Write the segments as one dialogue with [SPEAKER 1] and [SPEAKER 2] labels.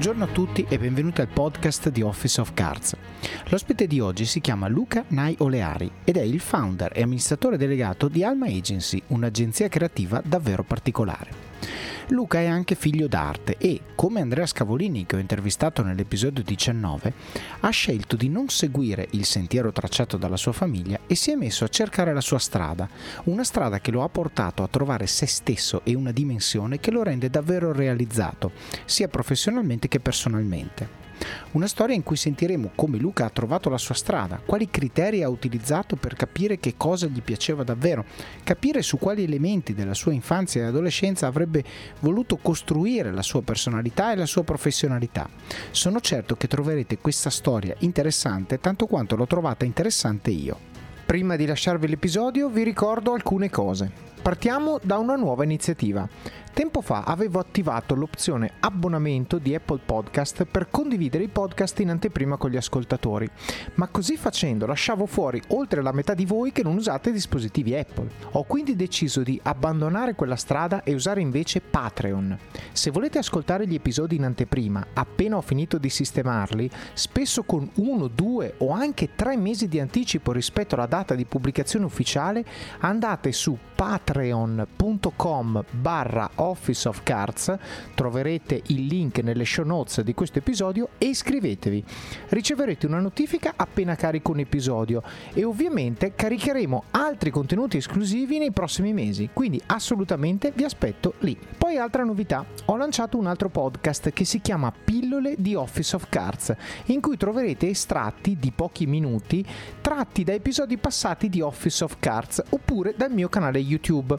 [SPEAKER 1] Buongiorno a tutti e benvenuti al podcast di Office of Cards. L'ospite di oggi si chiama Luca Nai Oleari ed è il founder e amministratore delegato di Alma Agency, un'agenzia creativa davvero particolare. Luca è anche figlio d'arte e, come Andrea Scavolini che ho intervistato nell'episodio 19, ha scelto di non seguire il sentiero tracciato dalla sua famiglia e si è messo a cercare la sua strada, una strada che lo ha portato a trovare se stesso e una dimensione che lo rende davvero realizzato, sia professionalmente che personalmente. Una storia in cui sentiremo come Luca ha trovato la sua strada, quali criteri ha utilizzato per capire che cosa gli piaceva davvero, capire su quali elementi della sua infanzia e adolescenza avrebbe voluto costruire la sua personalità e la sua professionalità. Sono certo che troverete questa storia interessante tanto quanto l'ho trovata interessante io. Prima di lasciarvi l'episodio vi ricordo alcune cose. Partiamo da una nuova iniziativa. Tempo fa avevo attivato l'opzione abbonamento di Apple Podcast per condividere i podcast in anteprima con gli ascoltatori, ma così facendo lasciavo fuori oltre la metà di voi che non usate dispositivi Apple. Ho quindi deciso di abbandonare quella strada e usare invece Patreon. Se volete ascoltare gli episodi in anteprima, appena ho finito di sistemarli, spesso con uno, due o anche tre mesi di anticipo rispetto alla data di pubblicazione ufficiale, andate su patreon.com barra Office of Cards, troverete il link nelle show notes di questo episodio e iscrivetevi. Riceverete una notifica appena carico un episodio e ovviamente caricheremo altri contenuti esclusivi nei prossimi mesi, quindi assolutamente vi aspetto lì. Poi altra novità, ho lanciato un altro podcast che si chiama Pillole di Office of Cards, in cui troverete estratti di pochi minuti tratti da episodi passati di Office of Cards oppure dal mio canale YouTube.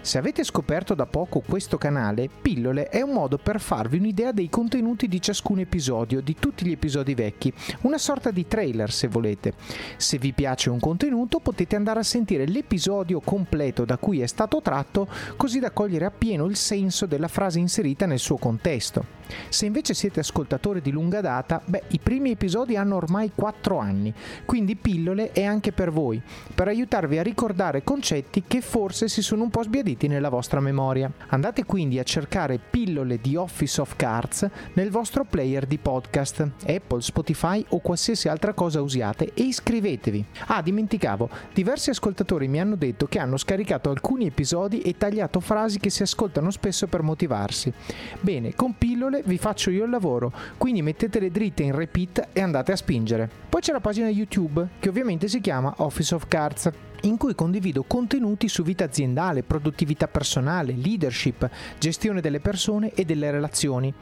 [SPEAKER 1] Se avete scoperto da poco questo canale, Pillole è un modo per farvi un'idea dei contenuti di ciascun episodio, di tutti gli episodi vecchi, una sorta di trailer se volete. Se vi piace un contenuto potete andare a sentire l'episodio completo da cui è stato tratto, così da cogliere appieno il senso della frase inserita nel suo contesto. Se invece siete ascoltatori di lunga data, beh, i primi episodi hanno ormai 4 anni, quindi Pillole è anche per voi, per aiutarvi a ricordare concetti che forse si sono un po' sbiaditi nella vostra memoria. Andate quindi a cercare Pillole di Office of Cards nel vostro player di podcast, Apple, Spotify o qualsiasi altra cosa usiate e iscrivetevi. Ah, dimenticavo, diversi ascoltatori mi hanno detto che hanno scaricato alcuni episodi e tagliato frasi che si ascoltano spesso per motivarsi. Bene, con Pillole regole vi faccio io il lavoro, quindi mettetele dritte in repeat e andate a spingere. Poi c'è la pagina YouTube, che ovviamente si chiama Office of Cards in cui condivido contenuti su vita aziendale, produttività personale, leadership, gestione delle persone e delle relazioni.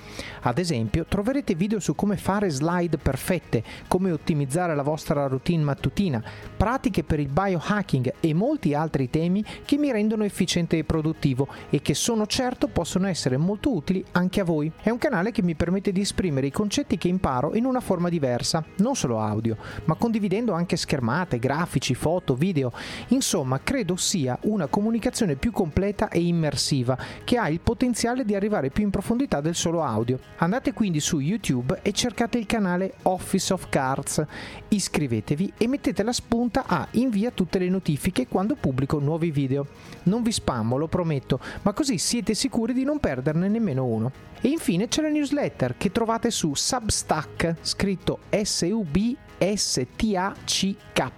[SPEAKER 1] Ad esempio, troverete video su come fare slide perfette, come ottimizzare la vostra routine mattutina, pratiche per il biohacking e molti altri temi che mi rendono efficiente e produttivo e che sono certo possono essere molto utili anche a voi. È un canale che mi permette di esprimere i concetti che imparo in una forma diversa, non solo audio, ma condividendo anche schermate, grafici, foto, video Insomma, credo sia una comunicazione più completa e immersiva che ha il potenziale di arrivare più in profondità del solo audio. Andate quindi su YouTube e cercate il canale Office of Cards, iscrivetevi e mettete la spunta a invia tutte le notifiche quando pubblico nuovi video. Non vi spammo, lo prometto, ma così siete sicuri di non perderne nemmeno uno. E infine c'è la newsletter che trovate su Substack, scritto S-U-B S-T-A-C-K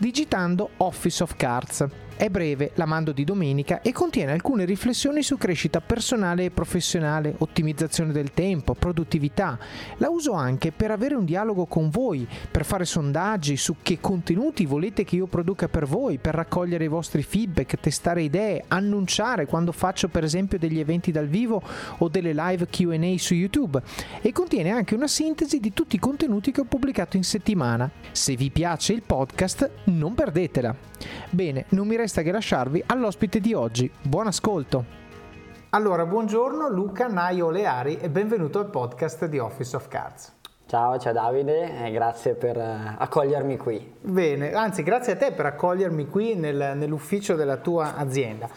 [SPEAKER 1] digitando Office of Cards. È breve, la mando di domenica e contiene alcune riflessioni su crescita personale e professionale, ottimizzazione del tempo, produttività. La uso anche per avere un dialogo con voi, per fare sondaggi su che contenuti volete che io produca per voi, per raccogliere i vostri feedback, testare idee, annunciare quando faccio per esempio degli eventi dal vivo o delle live QA su YouTube. E contiene anche una sintesi di tutti i contenuti che ho pubblicato in settimana. Se vi piace il podcast, non perdetela. Bene, non mi resta che lasciarvi all'ospite di oggi. Buon ascolto! Allora, buongiorno Luca Naio Leari e benvenuto al podcast di Office of Cards.
[SPEAKER 2] Ciao, ciao Davide e grazie per eh, accogliermi qui.
[SPEAKER 1] Bene, anzi grazie a te per accogliermi qui nel, nell'ufficio della tua azienda.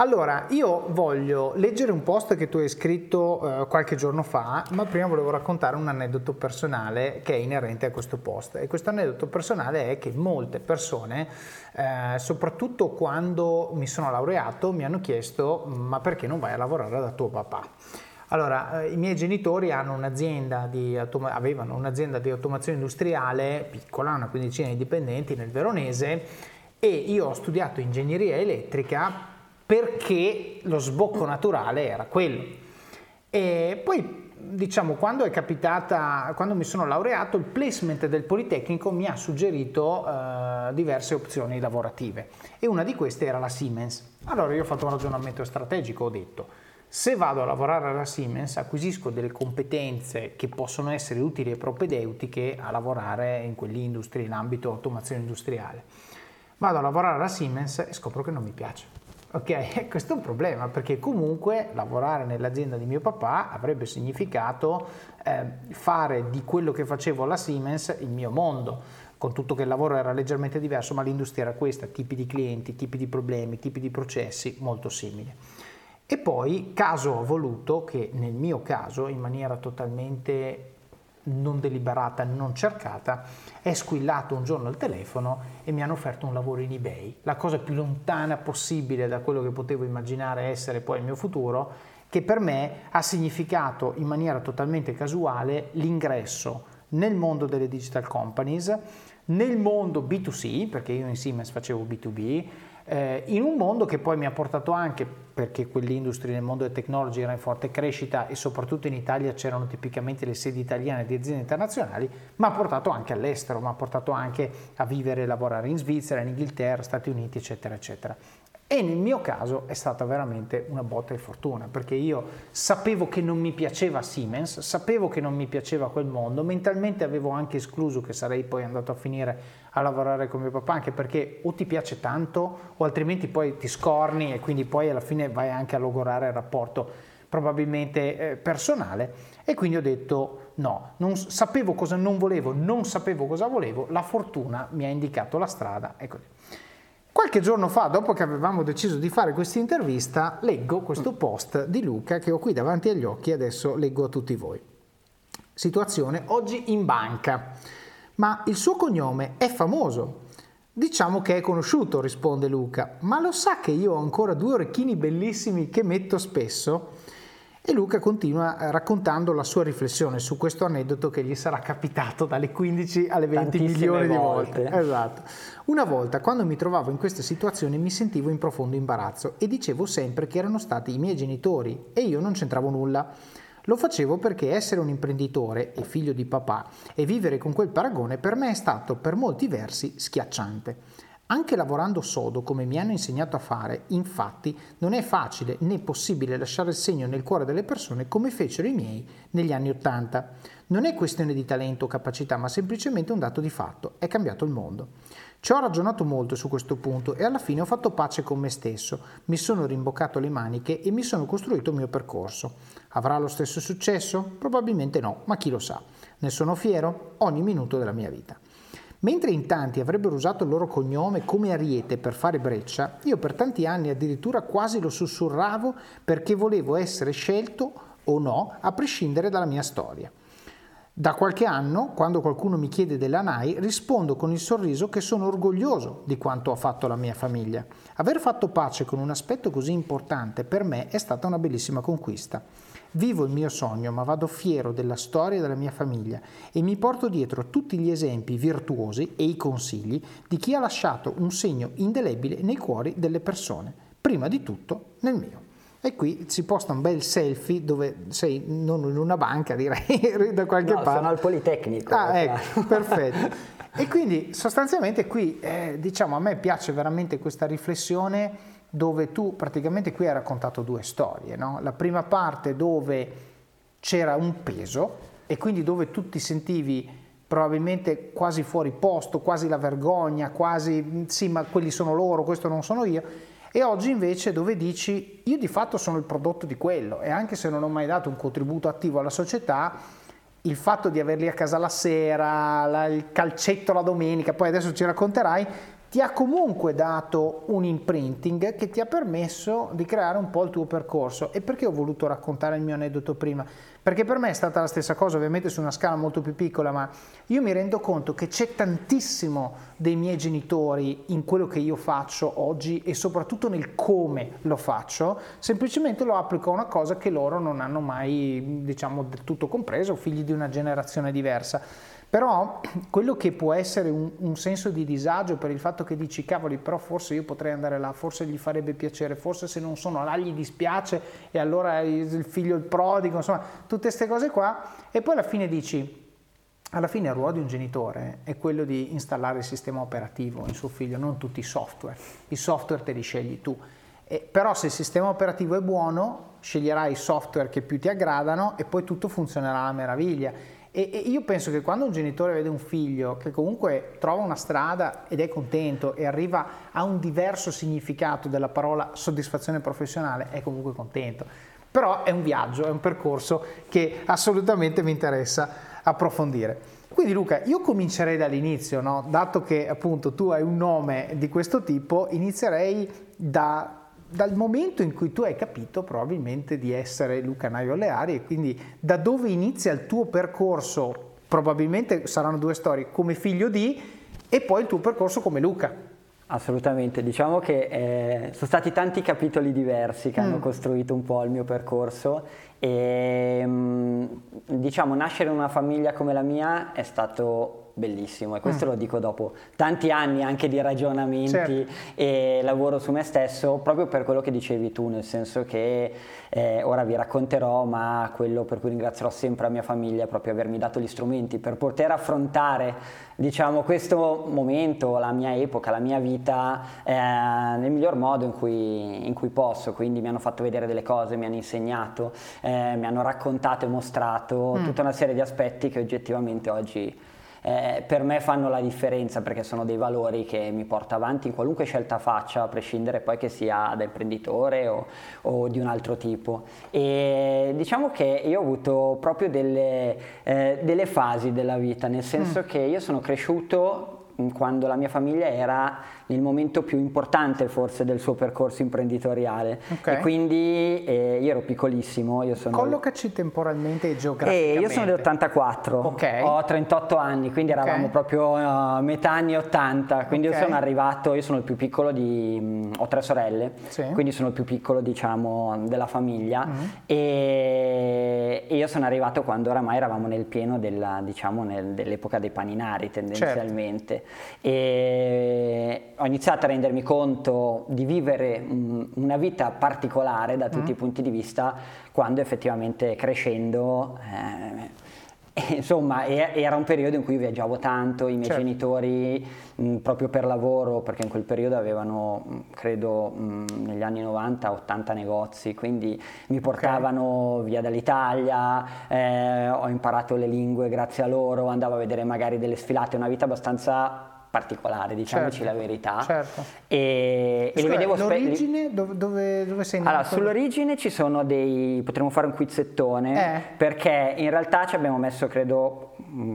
[SPEAKER 1] Allora, io voglio leggere un post che tu hai scritto eh, qualche giorno fa, ma prima volevo raccontare un aneddoto personale che è inerente a questo post. E questo aneddoto personale è che molte persone, eh, soprattutto quando mi sono laureato, mi hanno chiesto ma perché non vai a lavorare da tuo papà? Allora, eh, i miei genitori un'azienda automa- avevano un'azienda di automazione industriale piccola, una quindicina di dipendenti nel Veronese e io ho studiato ingegneria elettrica perché lo sbocco naturale era quello. E poi, diciamo, quando è capitata, quando mi sono laureato, il placement del Politecnico mi ha suggerito eh, diverse opzioni lavorative e una di queste era la Siemens. Allora io ho fatto un ragionamento strategico, ho detto se vado a lavorare alla Siemens acquisisco delle competenze che possono essere utili e propedeutiche a lavorare in quell'industria, in ambito automazione industriale. Vado a lavorare alla Siemens e scopro che non mi piace. Ok, questo è un problema perché comunque lavorare nell'azienda di mio papà avrebbe significato eh, fare di quello che facevo alla Siemens il mio mondo, con tutto che il lavoro era leggermente diverso, ma l'industria era questa, tipi di clienti, tipi di problemi, tipi di processi molto simili. E poi caso ho voluto che nel mio caso, in maniera totalmente non deliberata, non cercata, è squillato un giorno il telefono e mi hanno offerto un lavoro in eBay, la cosa più lontana possibile da quello che potevo immaginare essere poi il mio futuro, che per me ha significato in maniera totalmente casuale l'ingresso nel mondo delle digital companies, nel mondo B2C, perché io in Siemens facevo B2B, eh, in un mondo che poi mi ha portato anche, perché quell'industria nel mondo delle tecnologie era in forte crescita e soprattutto in Italia c'erano tipicamente le sedi italiane di aziende internazionali, ma ha portato anche all'estero, ma ha portato anche a vivere e lavorare in Svizzera, in Inghilterra, Stati Uniti, eccetera, eccetera. E nel mio caso è stata veramente una botta di fortuna, perché io sapevo che non mi piaceva Siemens, sapevo che non mi piaceva quel mondo, mentalmente avevo anche escluso che sarei poi andato a finire a lavorare con mio papà, anche perché o ti piace tanto o altrimenti poi ti scorni e quindi poi alla fine vai anche a logorare il rapporto probabilmente eh, personale e quindi ho detto no, non, sapevo cosa non volevo, non sapevo cosa volevo, la fortuna mi ha indicato la strada e così. Qualche giorno fa, dopo che avevamo deciso di fare questa intervista, leggo questo post di Luca che ho qui davanti agli occhi e adesso leggo a tutti voi. Situazione oggi in banca, ma il suo cognome è famoso. Diciamo che è conosciuto, risponde Luca, ma lo sa che io ho ancora due orecchini bellissimi che metto spesso? E Luca continua eh, raccontando la sua riflessione su questo aneddoto che gli sarà capitato dalle 15 alle 20 milioni di volte. volte. Esatto. Una volta, quando mi trovavo in questa situazione, mi sentivo in profondo imbarazzo e dicevo sempre che erano stati i miei genitori e io non c'entravo nulla. Lo facevo perché essere un imprenditore e figlio di papà e vivere con quel paragone per me è stato per molti versi schiacciante. Anche lavorando sodo, come mi hanno insegnato a fare, infatti, non è facile né possibile lasciare il segno nel cuore delle persone come fecero i miei negli anni Ottanta. Non è questione di talento o capacità, ma semplicemente un dato di fatto. È cambiato il mondo. Ci ho ragionato molto su questo punto e alla fine ho fatto pace con me stesso, mi sono rimboccato le maniche e mi sono costruito il mio percorso. Avrà lo stesso successo? Probabilmente no, ma chi lo sa. Ne sono fiero ogni minuto della mia vita. Mentre in tanti avrebbero usato il loro cognome come ariete per fare breccia, io per tanti anni addirittura quasi lo sussurravo perché volevo essere scelto o no, a prescindere dalla mia storia. Da qualche anno, quando qualcuno mi chiede della NAI, rispondo con il sorriso che sono orgoglioso di quanto ha fatto la mia famiglia. Aver fatto pace con un aspetto così importante per me è stata una bellissima conquista. Vivo il mio sogno, ma vado fiero della storia della mia famiglia e mi porto dietro tutti gli esempi virtuosi e i consigli di chi ha lasciato un segno indelebile nei cuori delle persone, prima di tutto nel mio. E qui si posta un bel selfie dove sei non in una banca, direi, da qualche no, parte.
[SPEAKER 2] sono al Politecnico.
[SPEAKER 1] Ah, ecco, perfetto. E quindi sostanzialmente qui, eh, diciamo, a me piace veramente questa riflessione dove tu praticamente qui hai raccontato due storie. No? La prima parte dove c'era un peso e quindi dove tu ti sentivi probabilmente quasi fuori posto, quasi la vergogna, quasi sì ma quelli sono loro, questo non sono io. E oggi invece dove dici io di fatto sono il prodotto di quello e anche se non ho mai dato un contributo attivo alla società, il fatto di averli a casa la sera, la, il calcetto la domenica, poi adesso ci racconterai, ti ha comunque dato un imprinting che ti ha permesso di creare un po' il tuo percorso. E perché ho voluto raccontare il mio aneddoto prima? Perché per me è stata la stessa cosa, ovviamente su una scala molto più piccola, ma io mi rendo conto che c'è tantissimo dei miei genitori in quello che io faccio oggi e soprattutto nel come lo faccio, semplicemente lo applico a una cosa che loro non hanno mai, diciamo, del tutto compreso, figli di una generazione diversa. Però quello che può essere un, un, senso di disagio per il fatto che dici cavoli, però forse io potrei andare là, forse gli farebbe piacere, forse se non sono là gli dispiace e allora il figlio il prodigo, insomma, tutte queste cose qua. E poi alla fine dici, alla fine il ruolo di un genitore è quello di installare il sistema operativo in suo figlio, non tutti i software. I software te li scegli tu. E, però se il sistema operativo è buono, sceglierai i software che più ti aggradano e poi tutto funzionerà a meraviglia. E, e, io penso che quando un genitore vede un figlio che comunque trova una strada ed è contento e arriva a un diverso significato della parola soddisfazione professionale, è comunque contento. Però è un viaggio, è un percorso che assolutamente mi interessa approfondire. Quindi Luca, io comincerei dall'inizio, no? dato che appunto tu hai un nome di questo tipo, inizierei da dal momento in cui tu hai capito probabilmente di essere Luca Naio Leari e quindi da dove inizia il tuo percorso, probabilmente saranno due storie, come figlio di e poi il tuo percorso come Luca.
[SPEAKER 2] Assolutamente, diciamo che eh, sono stati tanti capitoli diversi che mm. hanno costruito un po' il mio percorso e mm, diciamo nascere in una famiglia come la mia è stato bellissimo e questo mm. lo dico dopo tanti anni anche di ragionamenti certo. e lavoro su me stesso proprio per quello che dicevi tu nel senso che eh, ora vi racconterò ma quello per cui ringrazierò sempre la mia famiglia è proprio avermi dato gli strumenti per poter affrontare diciamo questo momento la mia epoca la mia vita eh, nel miglior modo in cui, in cui, posso quindi mi hanno fatto vedere delle cose mi hanno insegnato eh, mi hanno raccontato e mostrato mm. tutta una serie di aspetti che oggettivamente oggi eh, per me fanno la differenza perché sono dei valori che mi porto avanti in qualunque scelta faccia, a prescindere poi che sia da imprenditore o, o di un altro tipo. E diciamo che io ho avuto proprio delle, eh, delle fasi della vita, nel senso mm. che io sono cresciuto quando la mia famiglia era nel momento più importante forse del suo percorso imprenditoriale. Okay. E quindi eh, io ero piccolissimo. Io sono...
[SPEAKER 1] Collocaci temporalmente e geograficamente.
[SPEAKER 2] Eh, io sono del'84, okay. ho 38 anni, quindi okay. eravamo proprio uh, metà anni 80, quindi io sono arrivato, io sono il più piccolo di... Mh, ho tre sorelle, sì. quindi sono il più piccolo diciamo della famiglia mm-hmm. e, e, io sono arrivato quando oramai eravamo nel pieno della, diciamo, nel, dell'epoca dei paninari tendenzialmente. Certo. E ho iniziato a rendermi conto di vivere una vita particolare da tutti mm. i punti di vista quando effettivamente crescendo eh, insomma era un periodo in cui viaggiavo tanto, i miei certo. genitori mh, proprio per lavoro, perché in quel periodo avevano, credo, mh, negli anni 90 80 negozi, quindi mi portavano okay. via dall'Italia, eh, ho imparato le lingue grazie a loro, andavo a vedere magari delle sfilate, una vita abbastanza particolare, diciamoci certo, la verità.
[SPEAKER 1] Certo.
[SPEAKER 2] E,
[SPEAKER 1] e li vedevo L'origine spe- dove, dove, dove sei nato?
[SPEAKER 2] Allora, sull'origine ci sono dei... potremmo fare un quizzettone, eh. perché in realtà ci abbiamo messo, credo,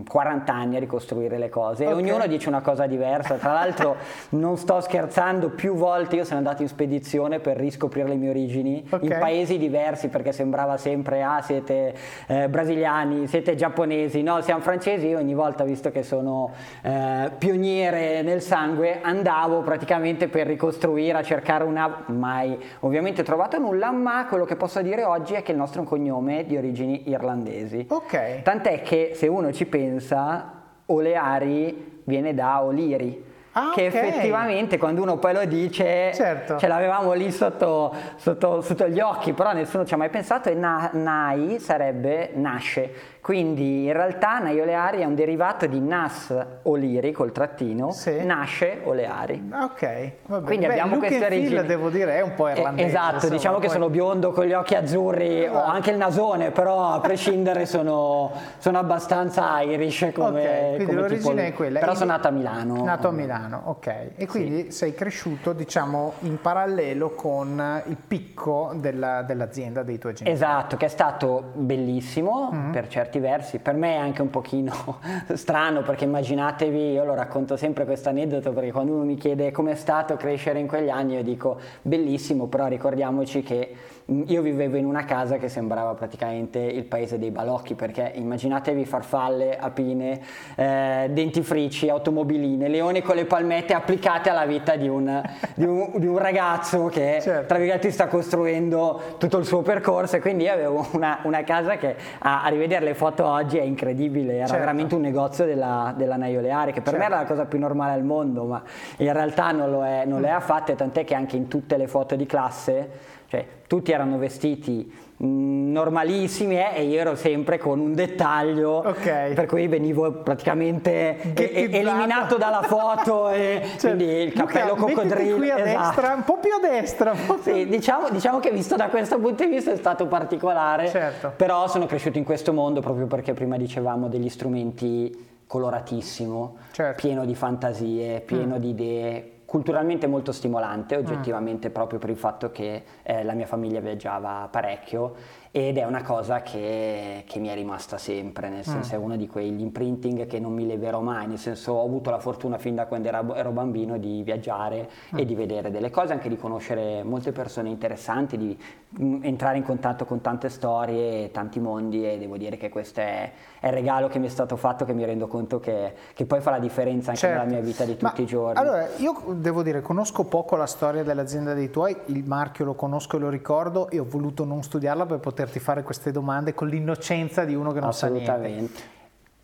[SPEAKER 2] 40 anni a ricostruire le cose okay. e ognuno dice una cosa diversa. Tra l'altro non sto scherzando, più volte io sono andato in spedizione per riscoprire le mie origini okay. in paesi diversi perché sembrava sempre ah siete eh, brasiliani, siete giapponesi, no siamo francesi, io ogni volta visto che sono eh, pioniere nel sangue andavo praticamente per ricostruire, a cercare una, mai ovviamente trovato nulla, ma quello che posso dire oggi è che il nostro è un cognome di origini irlandesi.
[SPEAKER 1] Ok.
[SPEAKER 2] Tant'è che se uno ci pensa, Oleari viene da Oliri. Ah, che okay. effettivamente quando uno poi lo dice certo. ce l'avevamo lì sotto, sotto, sotto, gli occhi però nessuno ci ha mai pensato e na, Nai sarebbe nasce quindi in realtà Naioleari è un derivato di Nas Oliri col trattino, sì. nasce Oleari.
[SPEAKER 1] Ok,
[SPEAKER 2] vabbè. Quindi Beh, abbiamo queste origini.
[SPEAKER 1] devo dire, è un po' irlandese.
[SPEAKER 2] Eh, esatto, insomma, diciamo poi... che sono biondo con gli occhi azzurri, esatto. ho anche il nasone, però a prescindere sono, sono abbastanza Irish come
[SPEAKER 1] Ok, quindi
[SPEAKER 2] come
[SPEAKER 1] l'origine
[SPEAKER 2] tipo...
[SPEAKER 1] è quella.
[SPEAKER 2] Però sono nato a Milano.
[SPEAKER 1] Nato a Milano. Milano, ok. E quindi sì. sei cresciuto, diciamo, in parallelo con il picco della, dell'azienda dei tuoi genitori.
[SPEAKER 2] Esatto, che è stato bellissimo mm-hmm. per certi versi. Per me è anche un pochino strano perché immaginatevi, io lo racconto sempre questo aneddoto perché quando uno mi chiede com'è stato crescere in quegli anni io dico bellissimo, però ricordiamoci che io vivevo in una casa che sembrava praticamente il paese dei balocchi perché immaginatevi farfalle, apine, eh, dentifrici, automobiline, leoni con le palmette applicate alla vita di un, di un, di un ragazzo che certo. tra virgolette sta costruendo tutto il suo percorso e quindi io avevo una, una casa che a, a, rivedere le foto oggi è incredibile, era certo. veramente un negozio della, della Naioleare che per certo. me era la cosa più normale al mondo ma in realtà non lo è, non mm. è affatto tant'è che anche in tutte le foto di classe cioè tutti erano vestiti mm, normalissimi eh, e io ero sempre con un dettaglio okay. per cui venivo praticamente e- eliminato dalla foto e cioè, quindi il cappello Luca, coccodrillo
[SPEAKER 1] qui a esatto. destra, un po' più a destra
[SPEAKER 2] sì, diciamo, diciamo, che visto da questo punto di vista è stato particolare certo. però sono cresciuto in questo mondo proprio perché prima dicevamo degli strumenti coloratissimo certo. pieno di fantasie pieno mm. di idee culturalmente molto stimolante, oggettivamente mm. proprio per il fatto che eh, la mia famiglia viaggiava parecchio ed è una cosa che, che mi è rimasta sempre, nel senso mm. è uno di quegli imprinting che non mi leverò mai, nel senso ho avuto la fortuna fin da quando ero, ero bambino di viaggiare mm. e di vedere delle cose, anche di conoscere molte persone interessanti, di mh, mm, entrare in contatto con tante storie, tanti mondi e devo dire che questo è, è, il regalo che mi è stato fatto che mi rendo conto che, che poi fa la differenza anche certo. nella mia vita di tutti Ma, i giorni.
[SPEAKER 1] Allora, io devo dire, conosco poco la storia dell'azienda dei tuoi, il marchio lo conosco e lo ricordo e ho voluto non studiarla per poter poterti fare queste domande con l'innocenza di uno che non sa niente.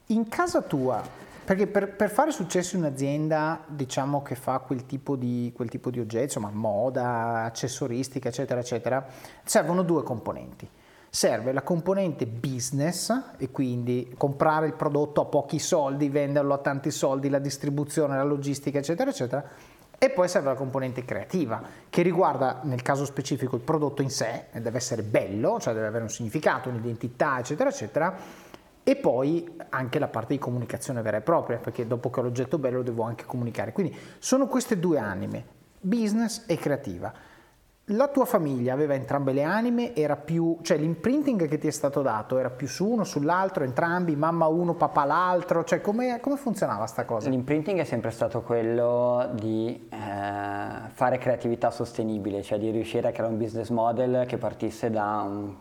[SPEAKER 1] In casa tua, perché per, per, fare successo in un'azienda, diciamo che fa quel tipo di, quel tipo di oggetti, insomma moda, accessoristica, eccetera, eccetera, servono due componenti. Serve la componente business e quindi comprare il prodotto a pochi soldi, venderlo a tanti soldi, la distribuzione, la logistica, eccetera, eccetera e poi serve la componente creativa, che riguarda nel caso specifico il prodotto in sé, deve essere bello, cioè deve avere un significato, un'identità, eccetera, eccetera, e poi anche la parte di comunicazione vera e propria, perché dopo che ho l'oggetto bello lo devo anche comunicare. Quindi sono queste due anime, business e creativa la tua famiglia aveva entrambe le anime, era più, cioè l'imprinting che ti è stato dato era più su uno, sull'altro, entrambi, mamma uno, papà l'altro, cioè come, come funzionava sta cosa?
[SPEAKER 2] L'imprinting è sempre stato quello di eh, fare creatività sostenibile, cioè di riuscire a creare un business model che partisse da un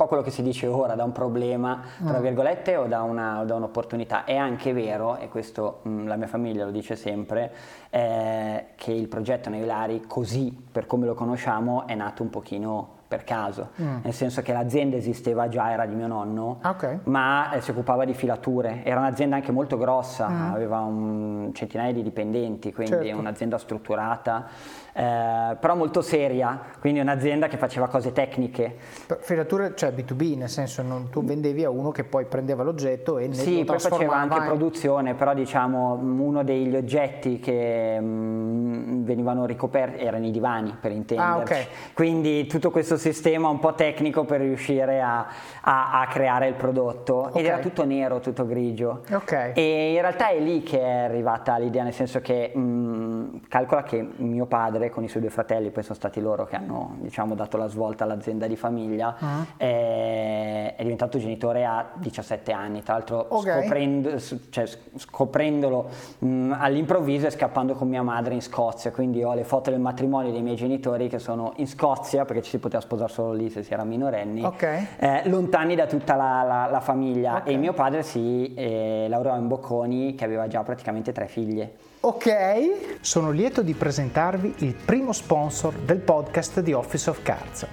[SPEAKER 2] po' quello che si dice ora, da un problema, tra mm. virgolette, o da, una, da un'opportunità. È anche vero, e questo mh, mm, la mia famiglia lo dice sempre, eh, che il progetto Neilari, così per come lo conosciamo, è nato un pochino per caso, mm. nel senso che l'azienda esisteva già, era di mio nonno, okay. ma eh, si occupava di filature, era un'azienda anche molto grossa, mm. aveva un centinaia di dipendenti, quindi certo. un'azienda strutturata eh, però molto seria, quindi un'azienda che faceva cose tecniche.
[SPEAKER 1] Filature, cioè B2B, nel senso non, tu vendevi a uno che poi prendeva l'oggetto e ne
[SPEAKER 2] Sì, poi faceva anche in... produzione, però diciamo uno degli oggetti che mh, mm, venivano ricoperti erano i divani, per intenderci. Ah, okay. Quindi tutto questo sistema un po' tecnico per riuscire a, a, a creare il prodotto. Okay. Ed era tutto nero, tutto grigio. Okay. E in realtà è lì che è arrivata l'idea, nel senso che mh, mm, calcola che mio padre con i suoi due fratelli, poi sono stati loro che hanno diciamo, dato la svolta all'azienda di famiglia, uh-huh. è, è, diventato genitore a 17 anni, tra l'altro okay. scoprendo, cioè, scoprendolo mh, all'improvviso e scappando con mia madre in Scozia, quindi ho le foto del matrimonio dei miei genitori che sono in Scozia, perché ci si poteva sposare solo lì se si era minorenni, okay. eh, lontani da tutta la, la, la famiglia okay. e mio padre si eh, laureò in Bocconi che aveva già praticamente tre figlie.
[SPEAKER 1] Ok, sono lieto di presentarvi il primo sponsor del podcast di Office of Cards.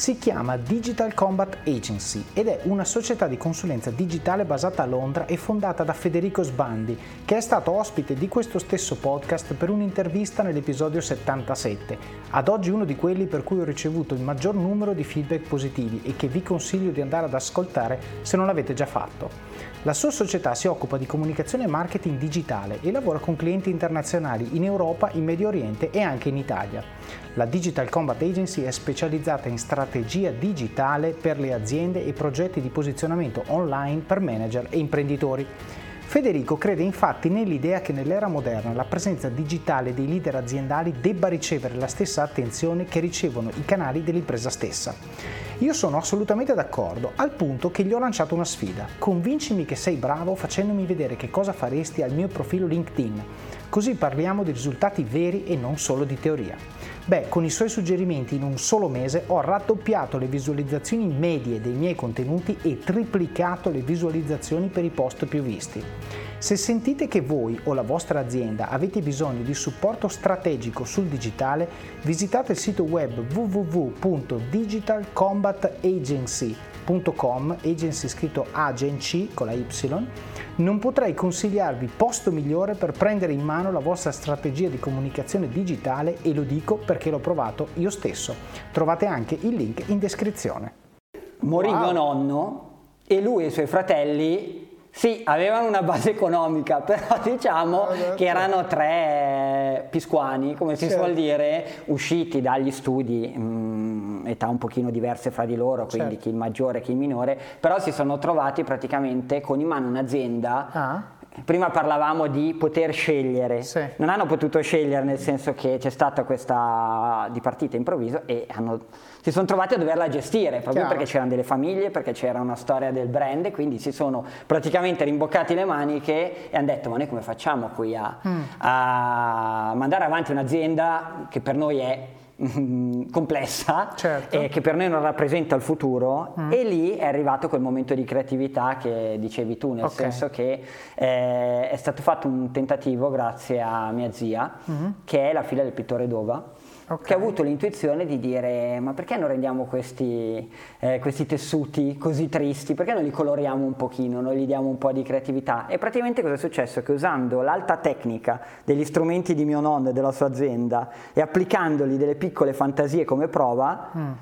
[SPEAKER 1] Si chiama Digital Combat Agency ed è una società di consulenza digitale basata a Londra e fondata da Federico Sbandi, che è stato ospite di questo stesso podcast per un'intervista nell'episodio 77, ad oggi uno di quelli per cui ho ricevuto il maggior numero di feedback positivi e che vi consiglio di andare ad ascoltare se non l'avete già fatto. La sua società si occupa di comunicazione e marketing digitale e lavora con clienti internazionali in Europa, in Medio Oriente e anche in Italia. La Digital Combat Agency è specializzata in strategia digitale per le aziende e progetti di posizionamento online per manager e imprenditori. Federico crede infatti nell'idea che nell'era moderna la presenza digitale dei leader aziendali debba ricevere la stessa attenzione che ricevono i canali dell'impresa stessa. Io sono assolutamente d'accordo, al punto che gli ho lanciato una sfida. Convincimi che sei bravo facendomi vedere che cosa faresti al mio profilo LinkedIn. Così parliamo di risultati veri e non solo di teoria. Beh, con i suoi suggerimenti in un solo mese ho raddoppiato le visualizzazioni medie dei miei contenuti e triplicato le visualizzazioni per i post più visti. Se sentite che voi o la vostra azienda avete bisogno di supporto strategico sul digitale, visitate il sito web www.digitalcombatagency.com, agency scritto agency con la Y, non potrei consigliarvi posto migliore per prendere in mano la vostra strategia di comunicazione digitale e lo dico perché l'ho provato io stesso. Trovate anche il link in descrizione.
[SPEAKER 2] Morì wow. mio nonno e lui e i suoi fratelli sì, avevano una base economica, però diciamo ah, che erano tre pisquani, come si certo. suol dire, usciti dagli studi, mh, mm, età un pochino diverse fra di loro, quindi certo. chi il maggiore e chi il minore, però si sono trovati praticamente con in mano un'azienda. Ah prima parlavamo di poter scegliere, sì. non hanno potuto scegliere nel senso che c'è stata questa di partita improvviso e hanno, si sono trovati a doverla gestire proprio Chiaro. perché c'erano delle famiglie, perché c'era una storia del brand e quindi si sono praticamente rimboccati le maniche e hanno detto ma noi come facciamo qui a, mm. a mandare avanti un'azienda che per noi è complessa certo. e che per noi non rappresenta il futuro mm. e lì è arrivato quel momento di creatività che dicevi tu, nel okay. senso che eh, è stato fatto un tentativo grazie a mia zia mm. che è la figlia del pittore Dova okay. che ha avuto l'intuizione di dire ma perché non rendiamo questi, eh, questi, tessuti così tristi, perché non li coloriamo un pochino, non gli diamo un po' di creatività? E praticamente cosa è successo? Che usando l'alta tecnica degli strumenti di mio nonno e della sua azienda e applicandoli delle piccole fantasie come prova, mm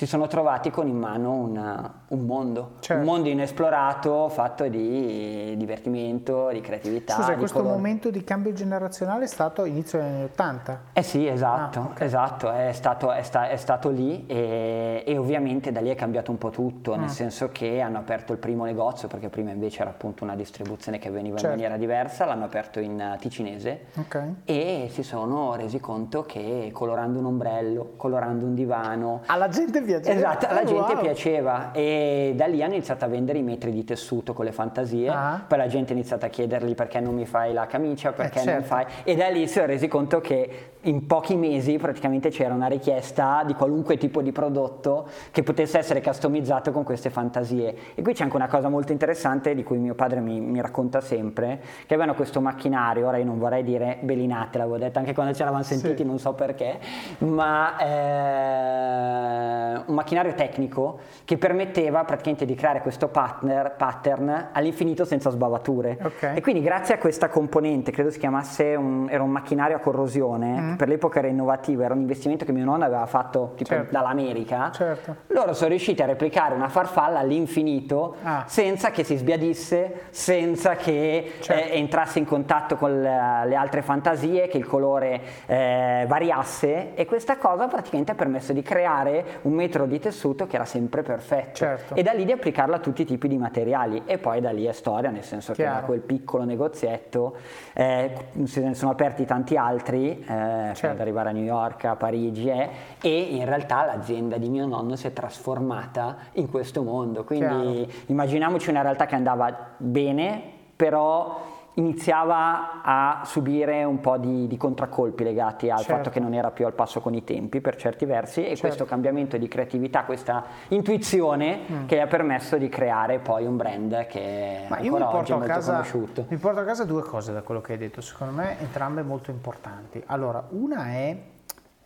[SPEAKER 2] si sono trovati con in mano una, un mondo, certo. un mondo inesplorato fatto di divertimento, di creatività.
[SPEAKER 1] Scusa,
[SPEAKER 2] di
[SPEAKER 1] questo
[SPEAKER 2] colore.
[SPEAKER 1] momento di cambio generazionale è stato inizio degli anni 80?
[SPEAKER 2] Eh sì, esatto, ah, okay. esatto è, stato, è, sta, è stato, lì e, e, ovviamente da lì è cambiato un po' tutto, ah. nel senso che hanno aperto il primo negozio, perché prima invece era appunto una distribuzione che veniva certo. in maniera diversa, l'hanno aperto in ticinese okay. e si sono resi conto che colorando un ombrello, colorando un divano...
[SPEAKER 1] Alla gente piaceva.
[SPEAKER 2] Esatto, alla oh, gente wow. piaceva e da lì hanno iniziato a vendere i metri di tessuto con le fantasie, ah. poi la gente ha iniziato a chiedergli perché non mi fai la camicia, perché eh, certo. non fai... E da lì si è resi conto che in pochi mesi praticamente c'era una richiesta di qualunque tipo di prodotto che potesse essere customizzato con queste fantasie. E qui c'è anche una cosa molto interessante di cui mio padre mi, mi racconta sempre, che avevano questo macchinario, ora io non vorrei dire belinate, l'avevo detto anche quando ci eravamo sentiti, sì. non so perché, ma eh, un macchinario tecnico che permetteva praticamente di creare questo partner, pattern all'infinito senza sbavature. Okay. E quindi grazie a questa componente, credo si chiamasse un, era un macchinario a corrosione, mm. per l'epoca era innovativo, era un investimento che mio nonno aveva fatto tipo certo. dall'america, certo. loro sono riusciti a replicare una farfalla all'infinito ah. senza che si sbiadisse, senza che certo. eh, entrasse in contatto con le, le, altre fantasie, che il colore eh, variasse e questa cosa praticamente ha permesso di creare un metro di tessuto che era sempre perfetto certo. e da lì di applicarlo a tutti i tipi di materiali e poi da lì è storia, nel senso Chiaro. che da quel piccolo negozietto eh, se ne sono aperti tanti altri eh, certo. ad arrivare a New York, a Parigi eh, e in realtà l'azienda di mio nonno si è trasformata in questo mondo. Quindi Chiaro. immaginiamoci una realtà che andava bene, però iniziava a subire un po' di, di contraccolpi legati al certo. fatto che non era più al passo con i tempi per certi versi e certo. questo cambiamento di creatività, questa intuizione mm. che gli ha permesso di creare poi un brand che Ma ancora oggi è molto casa, conosciuto.
[SPEAKER 1] Mi porto a casa due cose da quello che hai detto, secondo me entrambe molto importanti. Allora, una è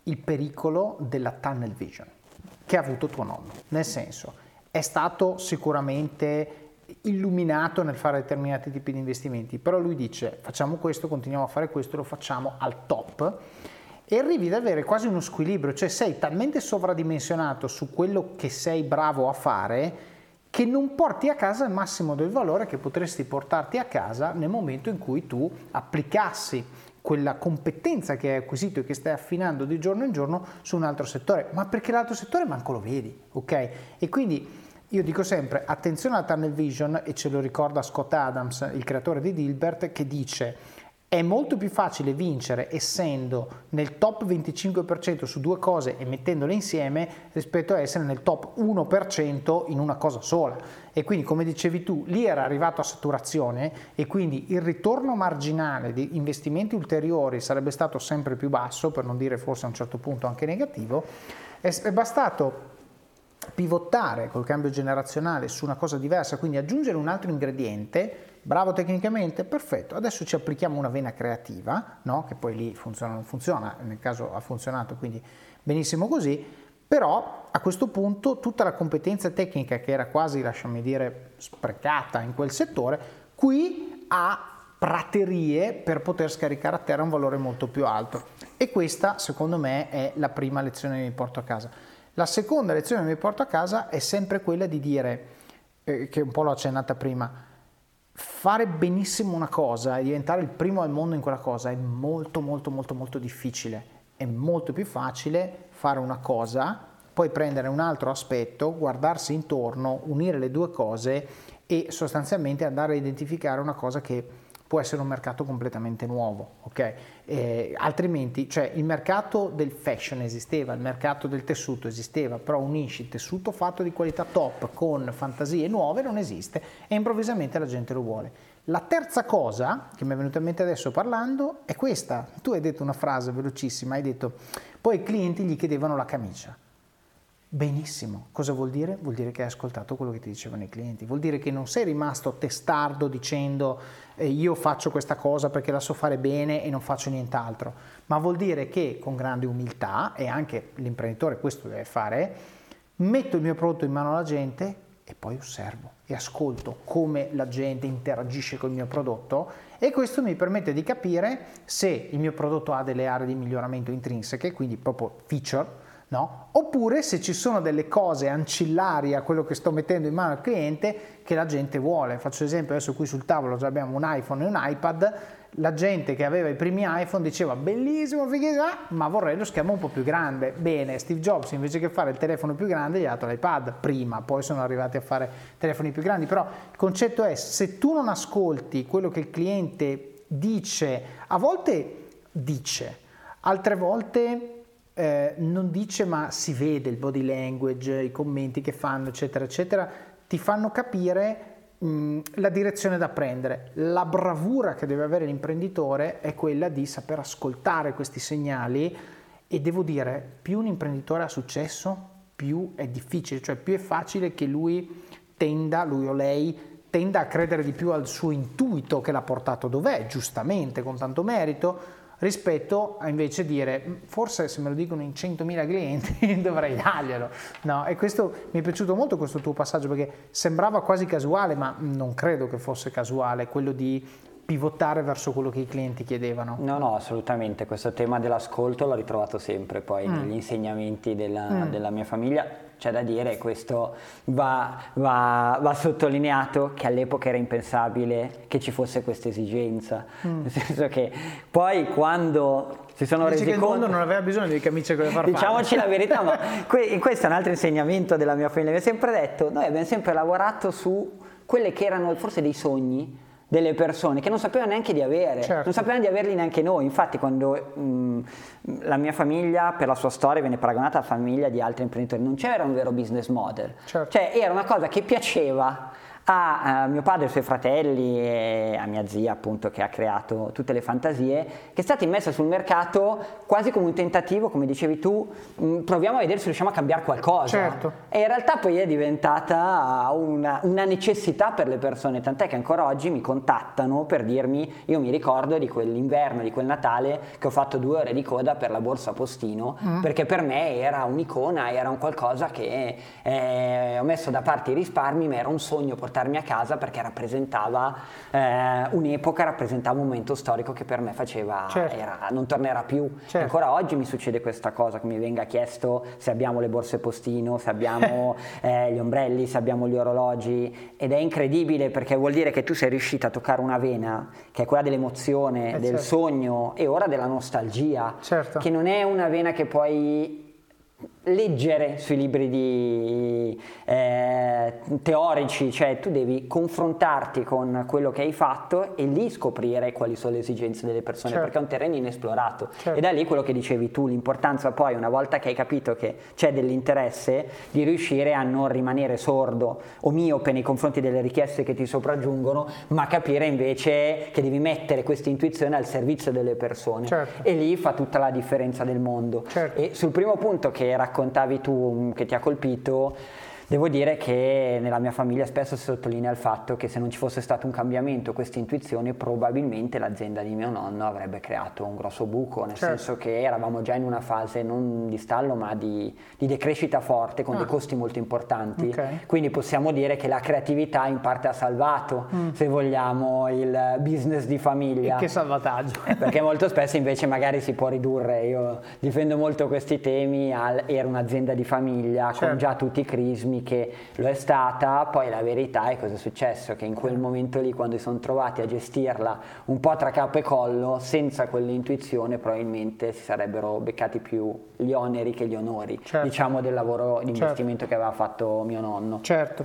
[SPEAKER 1] il pericolo della tunnel vision che ha avuto tuo nonno, nel senso è stato sicuramente illuminato nel fare determinati tipi di investimenti, però lui dice facciamo questo, continuiamo a fare questo, lo facciamo al top e arrivi ad avere quasi uno squilibrio, cioè sei talmente sovradimensionato su quello che sei bravo a fare che non porti a casa il massimo del valore che potresti portarti a casa nel momento in cui tu applicassi quella competenza che hai acquisito e che stai affinando di giorno in giorno su un altro settore, ma perché l'altro settore manco lo vedi, ok? E quindi io dico sempre attenzione alla tunnel vision e ce lo ricorda Scott Adams, il creatore di Dilbert, che dice è molto più facile vincere essendo nel top 25% su due cose e mettendole insieme rispetto a essere nel top 1% in una cosa sola. E quindi, come dicevi tu, lì era arrivato a saturazione e quindi il ritorno marginale di investimenti ulteriori sarebbe stato sempre più basso, per non dire forse a un certo punto anche negativo. È bastato pivotare col cambio generazionale su una cosa diversa, quindi aggiungere un altro ingrediente Bravo tecnicamente? Perfetto. Adesso ci applichiamo una vena creativa, no? che poi lì funziona o non funziona, nel caso ha funzionato, quindi benissimo così, però a questo punto tutta la competenza tecnica che era quasi, lasciami dire, sprecata in quel settore, qui ha praterie per poter scaricare a terra un valore molto più alto. E questa, secondo me, è la prima lezione che mi porto a casa. La seconda lezione che mi porto a casa è sempre quella di dire, eh, che un po' l'ho accennata prima, fare benissimo una cosa e diventare il primo al mondo in quella cosa è molto molto molto molto difficile. È molto più facile fare una cosa, poi prendere un altro aspetto, guardarsi intorno, unire le due cose e sostanzialmente andare a identificare una cosa che può essere un mercato completamente nuovo, ok? Eh, altrimenti, cioè il mercato del fashion esisteva, il mercato del tessuto esisteva, però unisci il tessuto fatto di qualità top con fantasie nuove non esiste e improvvisamente la gente lo vuole. La terza cosa che mi è venuta in mente adesso parlando è questa. Tu hai detto una frase velocissima, hai detto poi i clienti gli chiedevano la camicia. Benissimo, cosa vuol dire? Vuol dire che hai ascoltato quello che ti dicevano i clienti, vuol dire che non sei rimasto testardo dicendo eh, io faccio questa cosa perché la so fare bene e non faccio nient'altro, ma vuol dire che con grande umiltà, e anche l'imprenditore questo deve fare, metto il mio prodotto in mano alla gente e poi osservo e ascolto come la gente interagisce con il mio prodotto e questo mi permette di capire se il mio prodotto ha delle aree di miglioramento intrinseche, quindi proprio feature, No? Oppure se ci sono delle cose ancillari a quello che sto mettendo in mano al cliente che la gente vuole. Faccio esempio, adesso qui sul tavolo già abbiamo un iPhone e un iPad, la gente che aveva i primi iPhone diceva bellissimo, fighissimo, ma vorrei lo schermo un po' più grande. Bene, Steve Jobs invece che fare il telefono più grande gli ha dato l'iPad prima, poi sono arrivati a fare telefoni più grandi, però il concetto è se tu non ascolti quello che il cliente dice, a volte dice, altre volte eh, non dice ma si vede il body language, i commenti che fanno, eccetera, eccetera, ti fanno capire mh, la direzione da prendere. La bravura che deve avere l'imprenditore è quella di saper ascoltare questi segnali e devo dire, più un imprenditore ha successo, più è difficile, cioè più è facile che lui tenda, lui o lei, tenda a credere di più al suo intuito che l'ha portato dov'è, giustamente, con tanto merito, rispetto a invece dire forse se me lo dicono in 100.000 clienti dovrei darglielo. No, e questo mi è piaciuto molto questo tuo passaggio perché sembrava quasi casuale, ma non credo che fosse casuale quello di pivotare verso quello che i clienti chiedevano.
[SPEAKER 2] No, no, assolutamente. Questo tema dell'ascolto l'ho ritrovato sempre poi mm. negli insegnamenti della, mm. della mia famiglia c'è da dire, questo va, va, va, sottolineato, che all'epoca era impensabile che ci fosse questa esigenza. Mm. Nel senso che poi quando si sono Dici resi
[SPEAKER 1] che
[SPEAKER 2] conto...
[SPEAKER 1] il mondo non aveva bisogno di camicie con le farfalle.
[SPEAKER 2] Diciamoci la verità, ma que- questo è un altro insegnamento della mia famiglia. Mi ha sempre detto, noi abbiamo sempre lavorato su quelle che erano forse dei sogni delle persone che non sapevano neanche di avere, certo. non sapevano di averli neanche noi. Infatti, quando mh, la mia famiglia, per la sua storia, viene paragonata alla famiglia di altri imprenditori, non c'era un vero business model, certo. cioè era una cosa che piaceva a, mio padre e ai suoi fratelli e a mia zia appunto che ha creato tutte le fantasie, che è stata immessa sul mercato quasi come un tentativo, come dicevi tu, mm, proviamo a vedere se riusciamo a cambiare qualcosa.
[SPEAKER 1] Certo.
[SPEAKER 2] E in realtà poi è diventata una, una necessità per le persone, tant'è che ancora oggi mi contattano per dirmi, io mi ricordo di quell'inverno, di quel Natale, che ho fatto due ore di coda per la borsa postino, mm. perché per me era un'icona, era un qualcosa che eh, ho messo da parte i risparmi, ma era un sogno portare portarmi a casa perché rappresentava eh, un'epoca, rappresentava un momento storico che per me faceva, certo. era, non tornerà più. Certo. Ancora oggi mi succede questa cosa, che mi venga chiesto se abbiamo le borse postino, se abbiamo eh, gli ombrelli, se abbiamo gli orologi ed è incredibile perché vuol dire che tu sei riuscito a toccare una vena che è quella dell'emozione, eh del certo. sogno e ora della nostalgia,
[SPEAKER 1] certo.
[SPEAKER 2] che non è una vena che poi leggere sui libri di, eh, teorici, cioè tu devi confrontarti con quello che hai fatto e lì scoprire quali sono le esigenze delle persone, certo. perché è un terreno inesplorato. Certo. E da lì quello che dicevi tu, l'importanza poi, una volta che hai capito che c'è dell'interesse, di riuscire a non rimanere sordo o miope nei confronti delle richieste che ti sopraggiungono, ma capire invece che devi mettere questa intuizione al servizio delle persone. Certo. E lì fa tutta la differenza del mondo. Certo. E sul primo punto che racconti raccontavi tu che ti ha colpito Devo dire che nella mia famiglia spesso si sottolinea il fatto che se non ci fosse stato un cambiamento, questa intuizione, probabilmente l'azienda di mio nonno avrebbe creato un grosso buco, nel certo. senso che eravamo già in una fase non di stallo ma di, di decrescita forte con ah. dei costi molto importanti. Okay. Quindi possiamo dire che la creatività in parte ha salvato, mm. se vogliamo, il business di famiglia.
[SPEAKER 1] E che salvataggio!
[SPEAKER 2] Perché molto spesso invece magari si può ridurre, io difendo molto questi temi, al, era un'azienda di famiglia certo. con già tutti i crismi dimmi che lo è stata, poi la verità è cosa è successo, che in quel momento lì quando si sono trovati a gestirla un po' tra capo e collo, senza quell'intuizione probabilmente si sarebbero beccati più gli oneri che gli onori, certo. diciamo del lavoro di certo. investimento certo. che aveva fatto mio nonno.
[SPEAKER 1] Certo.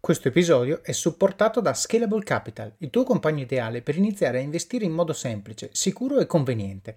[SPEAKER 1] Questo episodio è supportato da Scalable Capital, il tuo compagno ideale per iniziare a investire in modo semplice, sicuro e conveniente.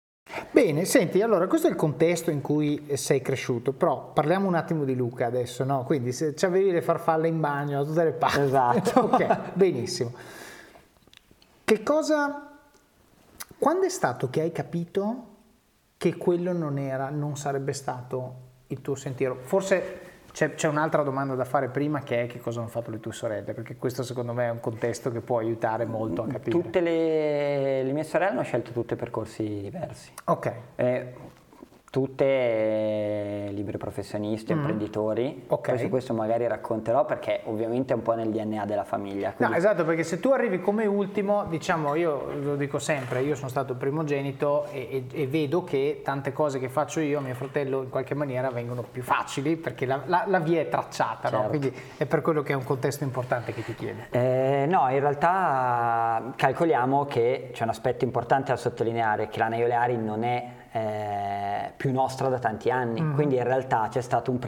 [SPEAKER 1] Bene, senti, allora questo è il contesto in cui sei cresciuto, però parliamo un attimo di Luca adesso, no? Quindi se avevi le farfalle in bagno, tutte le parti.
[SPEAKER 2] Esatto.
[SPEAKER 1] ok, benissimo. Che cosa... Quando è stato che hai capito che quello non era, non sarebbe stato il tuo sentiero? Forse c'è, c'è, un'altra domanda da fare prima che è che cosa hanno fatto le tue sorelle, perché questo secondo me è un contesto che può aiutare molto a capire.
[SPEAKER 2] Tutte le, le mie sorelle hanno scelto tutte percorsi diversi.
[SPEAKER 1] Ok.
[SPEAKER 2] Eh, tutte liberi professionisti, mm. imprenditori. Okay. Poi su questo magari racconterò perché ovviamente è un po' nel DNA della famiglia.
[SPEAKER 1] Quindi... No, esatto, perché se tu arrivi come ultimo, diciamo, io lo dico sempre, io sono stato primogenito e, e, e vedo che tante cose che faccio io, mio fratello, in qualche maniera vengono più facili perché la, la, la via è tracciata, certo. no? quindi è per quello che è un contesto importante che ti chiedo.
[SPEAKER 2] Eh, no, in realtà calcoliamo che c'è un aspetto importante da sottolineare, che la Neoleari non è eh, più nostra da tanti anni, mm. quindi in realtà c'è stata un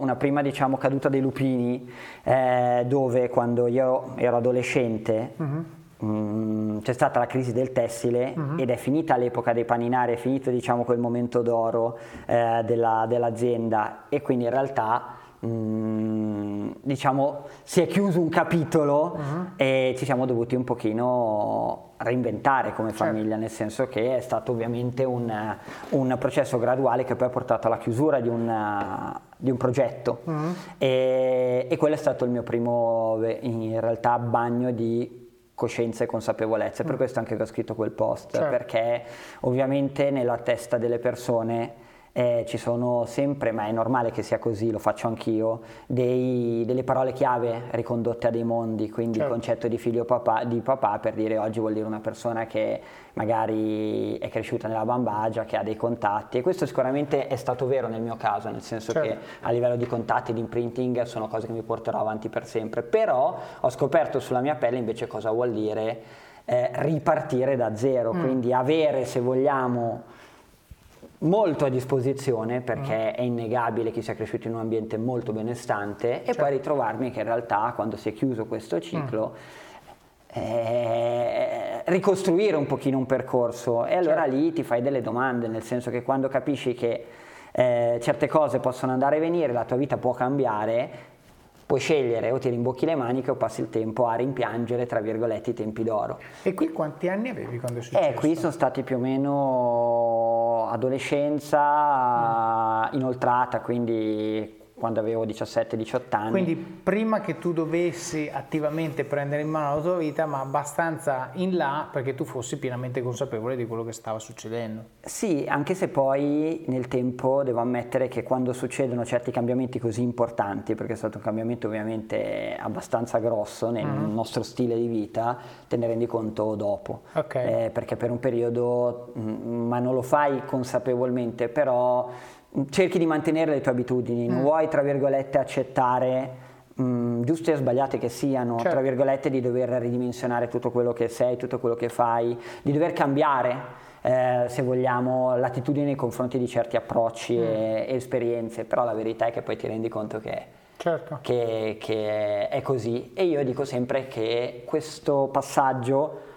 [SPEAKER 2] una prima diciamo, caduta dei lupini eh, dove quando io ero adolescente mm-hmm. mh, c'è stata la crisi del tessile mm-hmm. ed è finita l'epoca dei paninari, è finito diciamo, quel momento d'oro eh, della, dell'azienda e quindi in realtà Mm, diciamo si è chiuso un capitolo uh-huh. e ci siamo dovuti un pochino reinventare come certo. famiglia, nel senso che è stato ovviamente un, un, processo graduale che poi ha portato alla chiusura di un, di un progetto uh-huh. e, e, quello è stato il mio primo in realtà bagno di coscienza e consapevolezza, per uh-huh. questo anche che ho scritto quel post, certo. perché ovviamente nella testa delle persone eh, ci sono sempre, ma è normale che sia così, lo faccio anch'io, dei, delle parole chiave ricondotte a dei mondi, quindi certo. il concetto di figlio papà, di papà per dire oggi vuol dire una persona che magari è cresciuta nella bambagia, che ha dei contatti e questo sicuramente è stato vero nel mio caso, nel senso certo. che a livello di contatti, di imprinting sono cose che mi porterò avanti per sempre, però ho scoperto sulla mia pelle invece cosa vuol dire eh, ripartire da zero, mm. quindi avere se vogliamo molto a disposizione perché mm. è innegabile che sia cresciuto in un ambiente molto benestante certo. e poi ritrovarmi che in realtà quando si è chiuso questo ciclo mm. eh, ricostruire un pochino un percorso e allora certo. lì ti fai delle domande, nel senso che quando capisci che eh, certe cose possono andare e venire, la tua vita può cambiare, puoi scegliere o ti rimbocchi le maniche o passi il tempo a rimpiangere, tra virgolette, i tempi d'oro.
[SPEAKER 1] E qui quanti anni avevi quando è successo?
[SPEAKER 2] Eh, qui sono stati più o meno adolescenza mm. inoltrata, quindi quando avevo 17-18 anni.
[SPEAKER 1] Quindi prima che tu dovessi attivamente prendere in mano la tua vita, ma abbastanza in là perché tu fossi pienamente consapevole di quello che stava succedendo.
[SPEAKER 2] Sì, anche se poi nel tempo devo ammettere che quando succedono certi cambiamenti così importanti, perché è stato un cambiamento ovviamente abbastanza grosso nel mm. nostro stile di vita, te ne rendi conto dopo.
[SPEAKER 1] Okay.
[SPEAKER 2] Eh, perché per un periodo, mh, mm, ma non lo fai consapevolmente, però cerchi di mantenere le tue abitudini, mm. non vuoi tra virgolette accettare mh, mm, giuste o sbagliate che siano, certo. tra virgolette di dover ridimensionare tutto quello che sei, tutto quello che fai, di dover cambiare. Eh, se vogliamo l'attitudine nei confronti di certi approcci mm. e, e, esperienze, però la verità è che poi ti rendi conto che,
[SPEAKER 1] certo.
[SPEAKER 2] che, che è così e io dico sempre che questo passaggio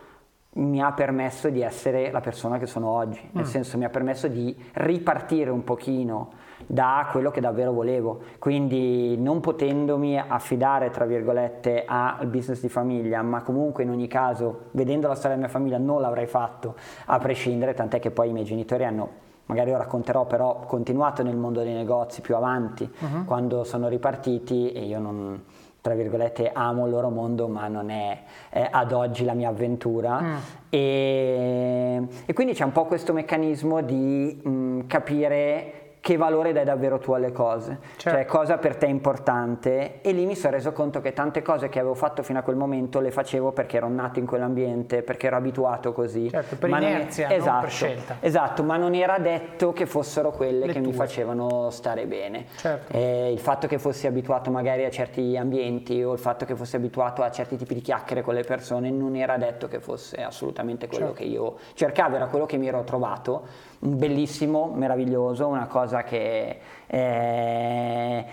[SPEAKER 2] mi ha permesso di essere la persona che sono oggi, mm. nel senso mi ha permesso di ripartire un pochino da quello che davvero volevo, quindi non potendomi affidare tra virgolette al business di famiglia, ma comunque in ogni caso vedendo la storia della mia famiglia non l'avrei fatto a prescindere, tant'è che poi i miei genitori hanno magari lo racconterò, però continuato nel mondo dei negozi più avanti, uh-huh. quando sono ripartiti e io non, tra virgolette, amo il loro mondo, ma non è eh, ad oggi la mia avventura. Mm. E, e, quindi c'è un po' questo meccanismo di mh, mm, capire che valore dai davvero tu alle cose, certo. cioè cosa per te è importante e lì mi sono reso conto che tante cose che avevo fatto fino a quel momento le facevo perché ero nato in quell'ambiente, perché ero abituato così.
[SPEAKER 1] Certo, per ma inerzia,
[SPEAKER 2] non, esatto,
[SPEAKER 1] per scelta.
[SPEAKER 2] Esatto, ma non era detto che fossero quelle le che tue. mi facevano stare bene.
[SPEAKER 1] Certo.
[SPEAKER 2] Eh, il fatto che fossi abituato magari a certi ambienti o il fatto che fossi abituato a certi tipi di chiacchiere con le persone non era detto che fosse assolutamente quello certo. che io cercavo, era quello che mi ero trovato bellissimo, meraviglioso, una cosa che... Eh,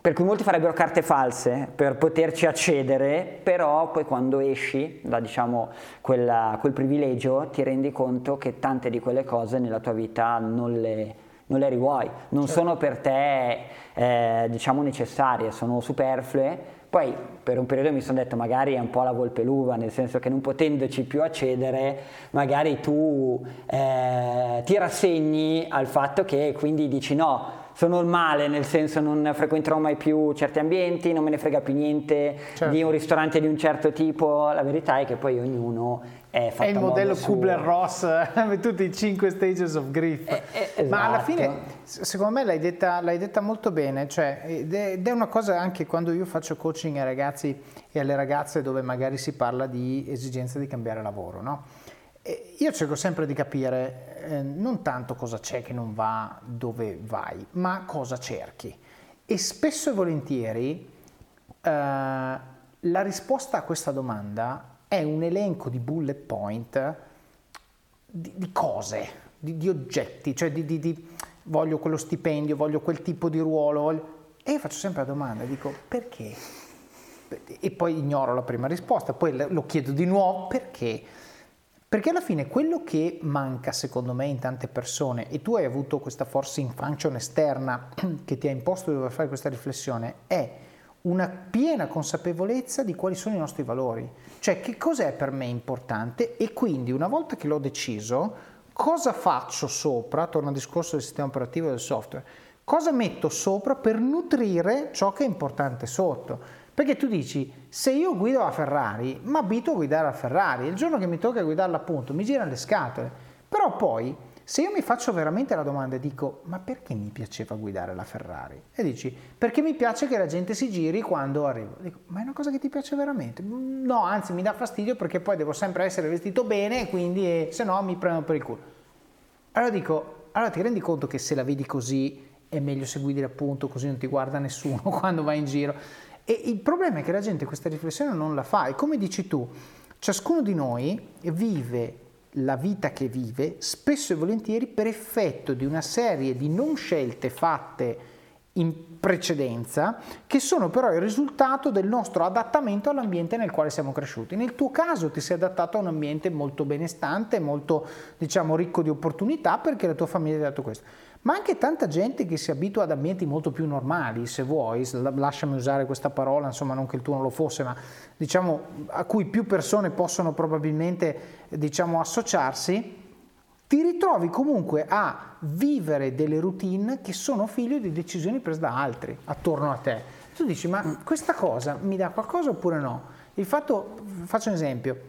[SPEAKER 2] per cui molti farebbero carte false per poterci accedere, però poi quando esci da diciamo, quella, quel privilegio ti rendi conto che tante di quelle cose nella tua vita non le, non le rivuoi, non certo. sono per te eh, diciamo necessarie, sono superflue poi per un periodo mi sono detto magari è un po' la volpe l'uva, nel senso che non potendoci più accedere, magari tu eh, ti rassegni al fatto che quindi dici no, sono il male, nel senso non frequenterò mai più certi ambienti, non me ne frega più niente certo. di un ristorante di un certo tipo. La verità è che poi ognuno è fatto
[SPEAKER 1] È il modello Kubler-Ross, tutti i 5 stages of grief.
[SPEAKER 2] Eh, eh, esatto.
[SPEAKER 1] Ma alla fine, secondo me l'hai detta, l'hai detta molto bene, cioè, ed è una cosa anche quando io faccio coaching ai ragazzi e alle ragazze dove magari si parla di esigenza di cambiare lavoro, no? io cerco sempre di capire eh, non tanto cosa c'è che non va dove vai, ma cosa cerchi. E spesso e volentieri eh, la risposta a questa domanda è un elenco di bullet point di, di cose, di, di, oggetti, cioè di, di, voglio quello stipendio, voglio quel tipo di ruolo. Voglio... E io faccio sempre la domanda, dico perché? E poi ignoro la prima risposta, poi lo chiedo di nuovo perché? Perché alla fine quello che manca secondo me in tante persone, e tu hai avuto questa forcing function esterna che ti ha imposto di dover fare questa riflessione, è una piena consapevolezza di quali sono i nostri valori, cioè che cos'è per me importante e quindi una volta che l'ho deciso, cosa faccio sopra, torno al discorso del sistema operativo e del software, cosa metto sopra per nutrire ciò che è importante sotto. Perché tu dici, se io guido la Ferrari, mi abito a guidare la Ferrari, il giorno che mi tocca guidarla appunto mi girano le scatole. Però poi, se io mi faccio veramente la domanda e dico, ma perché mi piaceva guidare la Ferrari? E dici, perché mi piace che la gente si giri quando arrivo. Dico, ma è una cosa che ti piace veramente? No, anzi mi dà fastidio perché poi devo sempre essere vestito bene e quindi eh, se no mi prendo per il culo. Allora dico, allora ti rendi conto che se la vedi così è meglio se guidi appunto così non ti guarda nessuno quando vai in giro e il problema è che la gente questa riflessione non la fa e come dici tu, ciascuno di noi vive la vita che vive spesso e volentieri per effetto di una serie di non scelte fatte in precedenza, che sono però il risultato del nostro adattamento all'ambiente nel quale siamo cresciuti. Nel tuo caso ti sei adattato a un ambiente molto benestante, molto diciamo ricco di opportunità perché la tua famiglia ti ha dato questo. Ma anche tanta gente che si abitua ad ambienti molto più normali, se vuoi, lasciami usare questa parola, insomma non che il tuo non lo fosse, ma diciamo a cui più persone possono probabilmente diciamo associarsi, ti ritrovi comunque a vivere delle routine che sono figlio di decisioni prese da altri attorno a te. Tu dici, ma questa cosa mi dà qualcosa oppure no? Il fatto, faccio un esempio,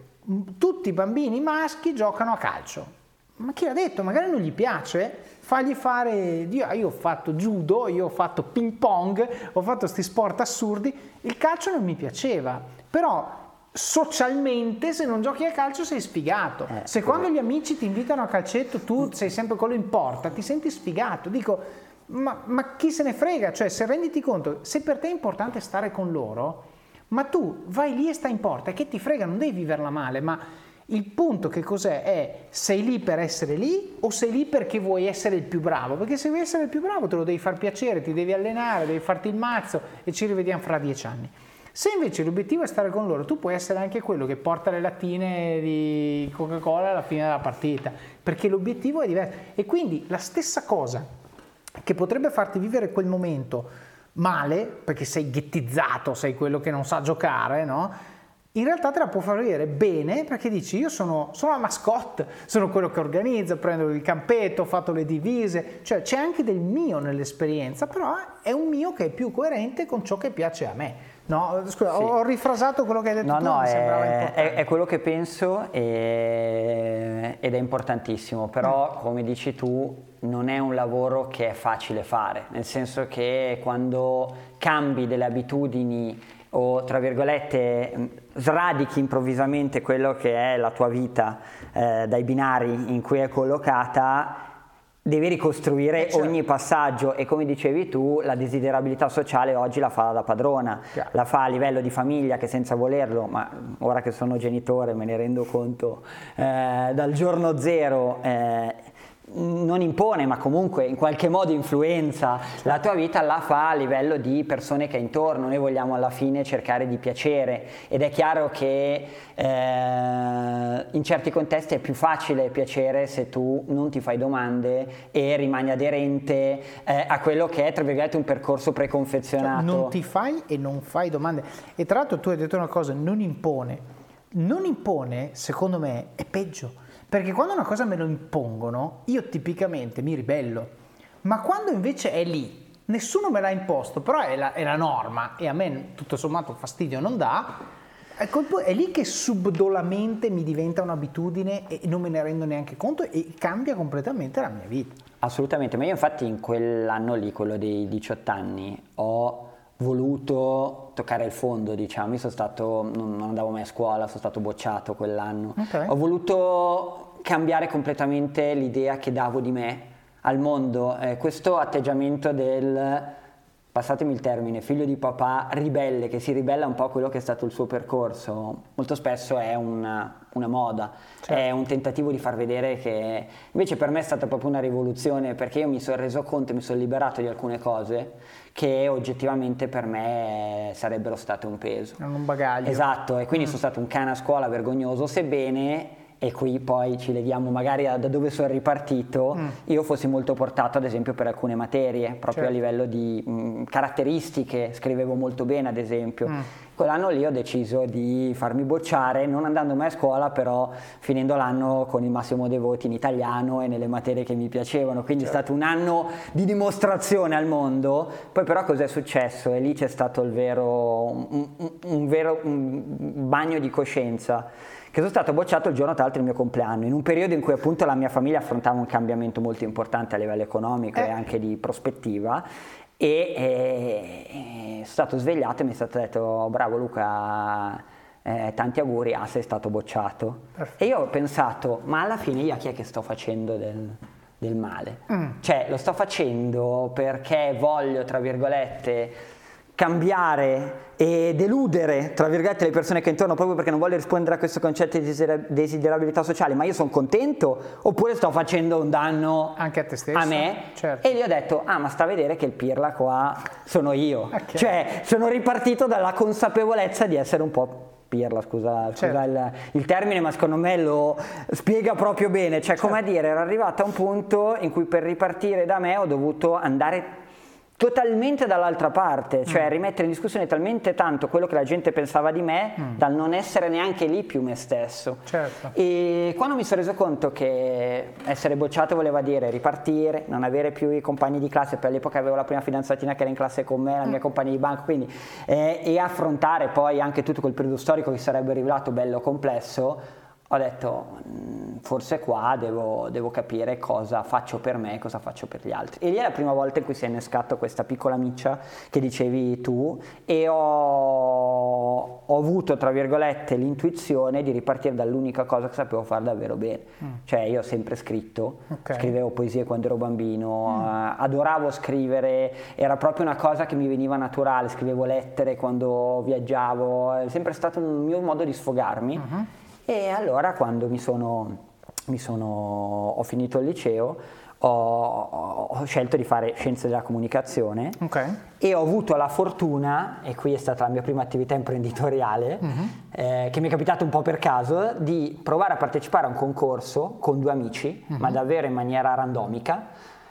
[SPEAKER 1] tutti i bambini maschi giocano a calcio. Ma chi l'ha detto? Magari non gli piace, fagli fare, io, io ho fatto judo, io ho fatto ping pong, ho fatto questi sport assurdi, il calcio non mi piaceva, però socialmente se non giochi a calcio sei sfigato. Eh, se quando gli amici ti invitano a calcetto tu sei sempre quello in porta, ti senti sfigato. Dico, ma, ma, chi se ne frega? Cioè, se renditi conto, se per te è importante stare con loro, ma tu vai lì e stai in porta, che ti frega, non devi viverla male, ma il punto che cos'è? È sei lì per essere lì o sei lì perché vuoi essere il più bravo? Perché se vuoi essere il più bravo te lo devi far piacere, ti devi allenare, devi farti il mazzo e ci rivediamo fra dieci anni. Se invece l'obiettivo è stare con loro, tu puoi essere anche quello che porta le lattine di Coca-Cola alla fine della partita, perché l'obiettivo è diverso. E quindi la stessa cosa che potrebbe farti vivere quel momento male, perché sei ghettizzato, sei quello che non sa giocare, no? In realtà te la può far vedere bene perché dici io sono, sono, la mascotte, sono quello che organizza, prendo il campetto, ho fatto le divise, cioè c'è anche del mio nell'esperienza, però è un mio che è più coerente con ciò che piace a me. No, scusa, sì. ho rifrasato quello che hai detto
[SPEAKER 2] no,
[SPEAKER 1] tu,
[SPEAKER 2] no, è, è, è, quello che penso e, ed è importantissimo, però mm. come dici tu non è un lavoro che è facile fare, nel senso che quando cambi delle abitudini o tra virgolette sradichi improvvisamente quello che è la tua vita eh, dai binari in cui è collocata, devi ricostruire certo. ogni passaggio e come dicevi tu la desiderabilità sociale oggi la fa da padrona, Chiaro. la fa a livello di famiglia che senza volerlo, ma ora che sono genitore me ne rendo conto, eh, dal giorno zero eh, non impone, ma comunque in qualche modo influenza la tua vita, la fa a livello di persone che hai intorno. Noi vogliamo alla fine cercare di piacere ed è chiaro che eh, in certi contesti è più facile piacere se tu non ti fai domande e rimani aderente eh, a quello che è, tra virgolette, un percorso preconfezionato.
[SPEAKER 1] Cioè, non ti fai e non fai domande. E tra l'altro tu hai detto una cosa, non impone. Non impone, secondo me, è peggio perché quando una cosa me lo impongono, io tipicamente mi ribello. Ma quando invece è lì, nessuno me l'ha imposto, però è la, è la norma e a me tutto sommato fastidio non dà, ecco, è lì che subdolamente mi diventa un'abitudine e non me ne rendo neanche conto e cambia completamente la mia vita.
[SPEAKER 2] Assolutamente, ma io infatti in quell'anno lì, quello dei 18 anni, ho voluto toccare il fondo, diciamo. Io sono stato, non, andavo mai a scuola, sono stato bocciato quell'anno. Okay. Ho voluto cambiare completamente l'idea che davo di me al mondo. Eh, questo atteggiamento del, passatemi il termine, figlio di papà ribelle, che si ribella un po' a quello che è stato il suo percorso, molto spesso è una, una moda, certo. è un tentativo di far vedere che invece per me è stata proprio una rivoluzione perché io mi sono reso conto mi sono liberato di alcune cose che oggettivamente per me sarebbero state un peso.
[SPEAKER 1] Un bagaglio.
[SPEAKER 2] Esatto, e quindi mm. sono stato un cane a scuola vergognoso, sebbene e qui poi ci leghiamo magari da dove sono ripartito, mm. io fossi molto portato ad esempio per alcune materie, proprio certo. a livello di mh, mm, caratteristiche, scrivevo molto bene ad esempio. Mm. Quell'anno lì ho deciso di farmi bocciare, non andando mai a scuola, però finendo l'anno con il massimo dei voti in italiano e nelle materie che mi piacevano, quindi certo. è stato un anno di dimostrazione al mondo. Poi però cos'è successo? E lì c'è stato il vero, un, un, un vero un bagno di coscienza che sono stato bocciato il giorno tra l'altro del mio compleanno, in un periodo in cui appunto la mia famiglia affrontava un cambiamento molto importante a livello economico eh. e anche di prospettiva e, e, e, sono stato svegliato e mi è stato detto oh, bravo Luca eh, tanti auguri ah sei stato bocciato Perfetto. e io ho pensato ma alla fine io a chi è che sto facendo del, del male mm. cioè lo sto facendo perché voglio tra virgolette cambiare e deludere, tra virgolette, le persone che intorno proprio perché non voglio rispondere a questo concetto di desiderabilità sociale, ma io sono contento oppure sto facendo un danno
[SPEAKER 1] anche a te stesso?
[SPEAKER 2] A me?
[SPEAKER 1] Certo.
[SPEAKER 2] E gli ho detto, ah ma sta a vedere che il pirla qua sono io. Okay. Cioè sono ripartito dalla consapevolezza di essere un po' pirla, scusa, scusa certo. il, il, termine, ma secondo me lo spiega proprio bene. Cioè, certo. come a dire, ero arrivato a un punto in cui per ripartire da me ho dovuto andare totalmente dall'altra parte, cioè mm. rimettere in discussione talmente tanto quello che la gente pensava di me mm. dal non essere neanche lì più me stesso.
[SPEAKER 1] Certo.
[SPEAKER 2] E quando mi sono reso conto che essere bocciato voleva dire ripartire, non avere più i compagni di classe, per all'epoca avevo la prima fidanzatina che era in classe con me, la mia mm. compagna di banco, quindi eh, e affrontare poi anche tutto quel periodo storico che sarebbe rivelato bello complesso, ho detto mm, forse qua devo, devo, capire cosa faccio per me e cosa faccio per gli altri. E lì è la prima volta in cui si è innescato questa piccola miccia che dicevi tu e ho, ho avuto, tra virgolette, l'intuizione di ripartire dall'unica cosa che sapevo fare davvero bene. Mm. Cioè io ho sempre scritto, okay. scrivevo poesie quando ero bambino, mm. uh, adoravo scrivere, era proprio una cosa che mi veniva naturale, scrivevo lettere quando viaggiavo, è sempre stato un mio modo di sfogarmi. Mm-hmm e allora quando mi sono, mi sono, ho finito il liceo ho, ho, scelto di fare scienze della comunicazione
[SPEAKER 1] okay.
[SPEAKER 2] e ho avuto la fortuna, e qui è stata la mia prima attività imprenditoriale, uh-huh. eh, che mi è capitato un po' per caso, di provare a partecipare a un concorso con due amici, uh-huh. ma davvero in maniera randomica,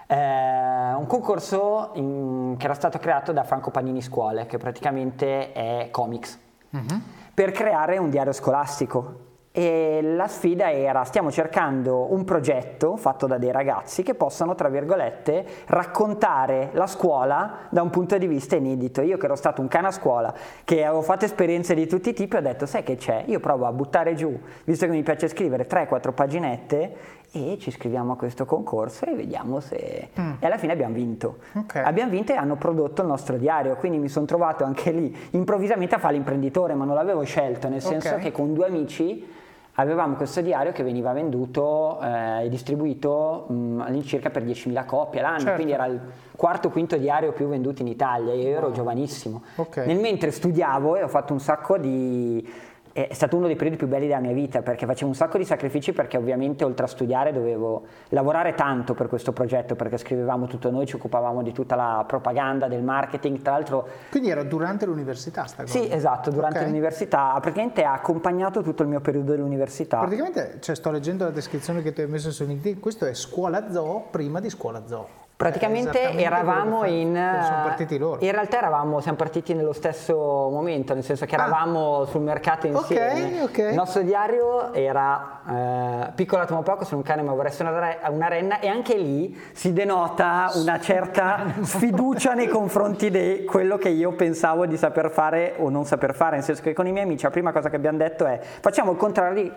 [SPEAKER 2] eh, un concorso in, che era stato creato da Franco Panini Scuole, che praticamente è comics, uh-huh. per creare un diario scolastico e la sfida era stiamo cercando un progetto fatto da dei ragazzi che possano, tra virgolette, raccontare la scuola da un punto di vista inedito. Io che ero stato un cane a scuola, che avevo fatto esperienze di tutti i tipi, ho detto sai che c'è? Io provo a buttare giù, visto che mi piace scrivere 3-4 paginette e ci iscriviamo a questo concorso e vediamo se... Mm. E alla fine abbiamo vinto.
[SPEAKER 1] Okay.
[SPEAKER 2] Abbiamo vinto e hanno prodotto il nostro diario, quindi mi sono trovato anche lì improvvisamente a fare l'imprenditore, ma non l'avevo scelto, nel senso okay. che con due amici avevamo questo diario che veniva venduto eh, e distribuito mh, mm, all'incirca per 10.000 copie l'anno, certo. quindi era il quarto o quinto diario più venduto in Italia, io ero wow. giovanissimo.
[SPEAKER 1] Okay.
[SPEAKER 2] Nel mentre studiavo e ho fatto un sacco di è stato uno dei periodi più belli della mia vita perché facevo un sacco di sacrifici perché ovviamente oltre a studiare dovevo lavorare tanto per questo progetto perché scrivevamo tutto noi, ci occupavamo di tutta la propaganda, del marketing, tra l'altro...
[SPEAKER 1] Quindi era durante l'università sta cosa?
[SPEAKER 2] Sì, esatto, durante okay. l'università, praticamente ha accompagnato tutto il mio periodo dell'università.
[SPEAKER 1] Praticamente, cioè, sto leggendo la descrizione che tu hai messo su LinkedIn, questo è scuola zoo prima di scuola zoo.
[SPEAKER 2] Praticamente eravamo in...
[SPEAKER 1] Sono partiti loro.
[SPEAKER 2] In realtà eravamo, siamo partiti nello stesso momento, nel senso che ah. eravamo ah. sul mercato insieme.
[SPEAKER 1] Okay, okay.
[SPEAKER 2] Il nostro diario era eh, Piccolo atomo poco, sono un cane ma vorrei essere una, una renna e anche lì si denota una certa sfiducia nei confronti di quello che io pensavo di saper fare o non saper fare, nel senso che con i miei amici la prima cosa che abbiamo detto è facciamo il contrario di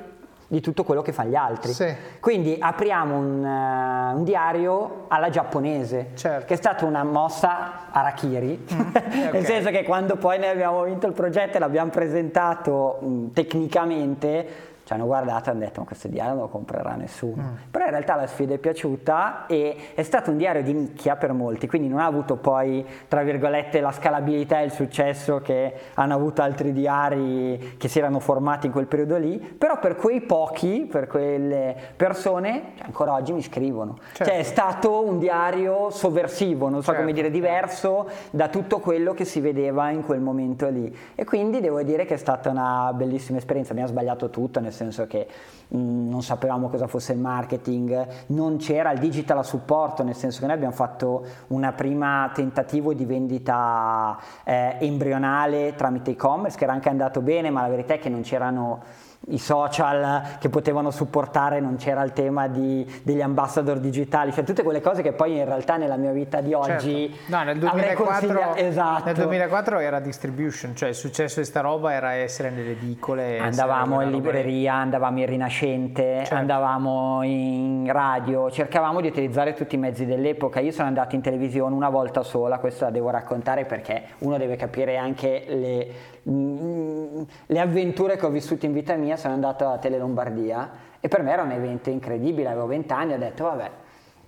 [SPEAKER 2] di tutto quello che fanno gli altri.
[SPEAKER 1] Sì.
[SPEAKER 2] Quindi apriamo un, uh, un, diario alla giapponese,
[SPEAKER 1] certo.
[SPEAKER 2] che è stata una mossa arakiri, mm, okay. nel senso che quando poi ne abbiamo vinto il progetto e l'abbiamo presentato mh, mm, tecnicamente, ci hanno guardato e hanno detto ma questo diario non lo comprerà nessuno. Mm. Però in realtà la sfida è piaciuta e è stato un diario di nicchia per molti, quindi non ha avuto poi, tra virgolette, la scalabilità e il successo che hanno avuto altri diari che si erano formati in quel periodo lì, però per quei pochi, per quelle persone, ancora oggi mi scrivono. Certo. Cioè è stato un diario sovversivo, non so certo. come dire, diverso da tutto quello che si vedeva in quel momento lì. E quindi devo dire che è stata una bellissima esperienza, abbiamo sbagliato tutto, nel senso che mh, mm, non sapevamo cosa fosse il marketing, non c'era il digital a supporto, nel senso che noi abbiamo fatto una prima tentativo di vendita eh, embrionale tramite e-commerce che era anche andato bene, ma la verità è che non c'erano i social che potevano supportare, non c'era il tema di, degli ambassador digitali, cioè tutte quelle cose che poi in realtà nella mia vita di oggi
[SPEAKER 1] certo. no, nel 2004,
[SPEAKER 2] esatto.
[SPEAKER 1] nel 2004 era distribution, cioè il successo di sta roba era essere nelle edicole.
[SPEAKER 2] Andavamo in libreria, andavamo in Rinascente, certo. andavamo in radio, cercavamo di utilizzare tutti i mezzi dell'epoca. Io sono andato in televisione una volta sola, questo la devo raccontare perché uno deve capire anche le, Mm, le avventure che ho vissuto in vita mia sono andato a Tele Lombardia e per me era un evento incredibile, avevo vent'anni, ho detto vabbè,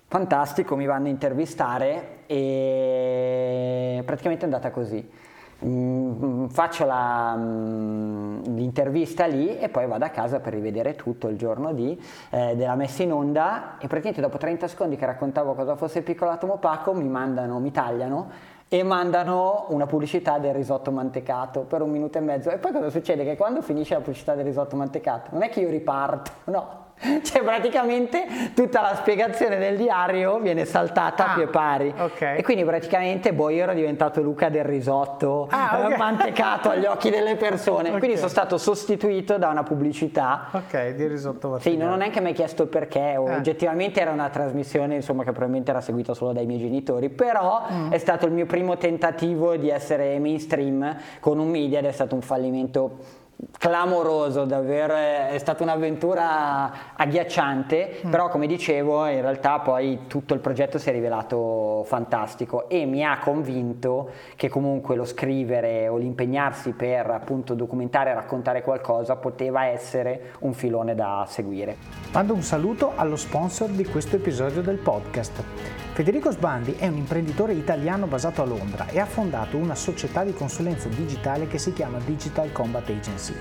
[SPEAKER 2] fantastico, mi vanno a intervistare e praticamente è andata così. Mm, faccio la, mm, l'intervista lì e poi vado a casa per rivedere tutto il giorno di, eh, della messa in onda e praticamente dopo 30 secondi che raccontavo cosa fosse il piccolo atomo opaco mi mandano, mi tagliano e mandano una pubblicità del risotto mantecato per un minuto e mezzo e poi cosa succede? Che quando finisce la pubblicità del risotto mantecato non è che io riparto, no, cioè praticamente tutta la spiegazione del diario viene saltata ah, a pie pari okay. e quindi praticamente io ero diventato Luca del risotto ah, okay. mantecato agli occhi delle persone okay. quindi sono stato sostituito da una pubblicità
[SPEAKER 1] ok di risotto mantecato
[SPEAKER 2] sì non ho neanche mai chiesto il perché eh. oggettivamente era una trasmissione insomma che probabilmente era seguita solo dai miei genitori però mm. è stato il mio primo tentativo di essere mainstream con un media ed è stato un fallimento clamoroso, davvero è stata un'avventura agghiacciante, mm. però come dicevo in realtà poi tutto il progetto si è rivelato fantastico e mi ha convinto che comunque lo scrivere o l'impegnarsi per appunto documentare e raccontare qualcosa poteva essere un filone da seguire.
[SPEAKER 1] Mando un saluto allo sponsor di questo episodio del podcast. Federico Sbandi è un imprenditore italiano basato a Londra e ha fondato una società di consulenza digitale che si chiama Digital Combat Agency.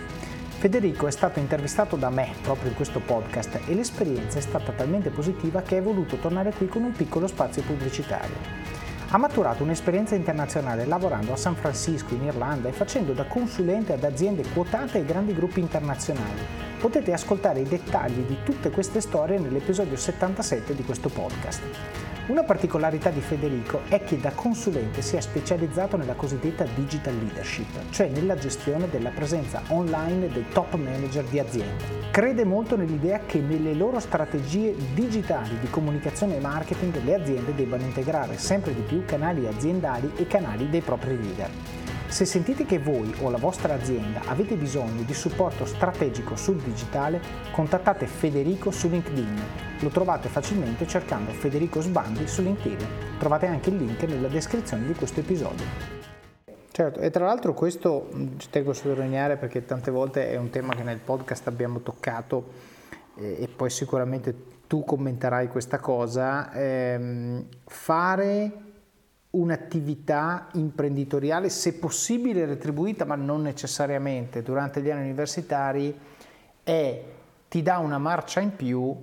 [SPEAKER 1] Federico è stato intervistato da me proprio in questo podcast e l'esperienza è stata talmente positiva che è voluto tornare qui con un piccolo spazio pubblicitario. Ha maturato un'esperienza internazionale lavorando a San Francisco in Irlanda e facendo da consulente ad aziende quotate e grandi gruppi internazionali. Potete ascoltare i dettagli di tutte queste storie nell'episodio 77 di questo podcast. Una particolarità di Federico è che da consulente si è specializzato nella cosiddetta digital leadership, cioè nella gestione della presenza online dei top manager di aziende. Crede molto nell'idea che nelle loro strategie digitali di comunicazione e marketing le aziende debbano integrare sempre di più canali aziendali e canali dei propri leader. Se sentite che voi o la vostra azienda avete bisogno di supporto strategico sul digitale, contattate Federico su LinkedIn. Lo trovate facilmente cercando Federico Sbandi su LinkedIn. Trovate anche il link nella descrizione di questo episodio. Certo, e tra l'altro questo ci tengo a sottolineare perché tante volte è un tema che nel podcast abbiamo toccato e poi sicuramente tu commenterai questa cosa. Ehm, fare un'attività imprenditoriale, se possibile retribuita, ma non necessariamente durante gli anni universitari, è, ti dà una marcia in più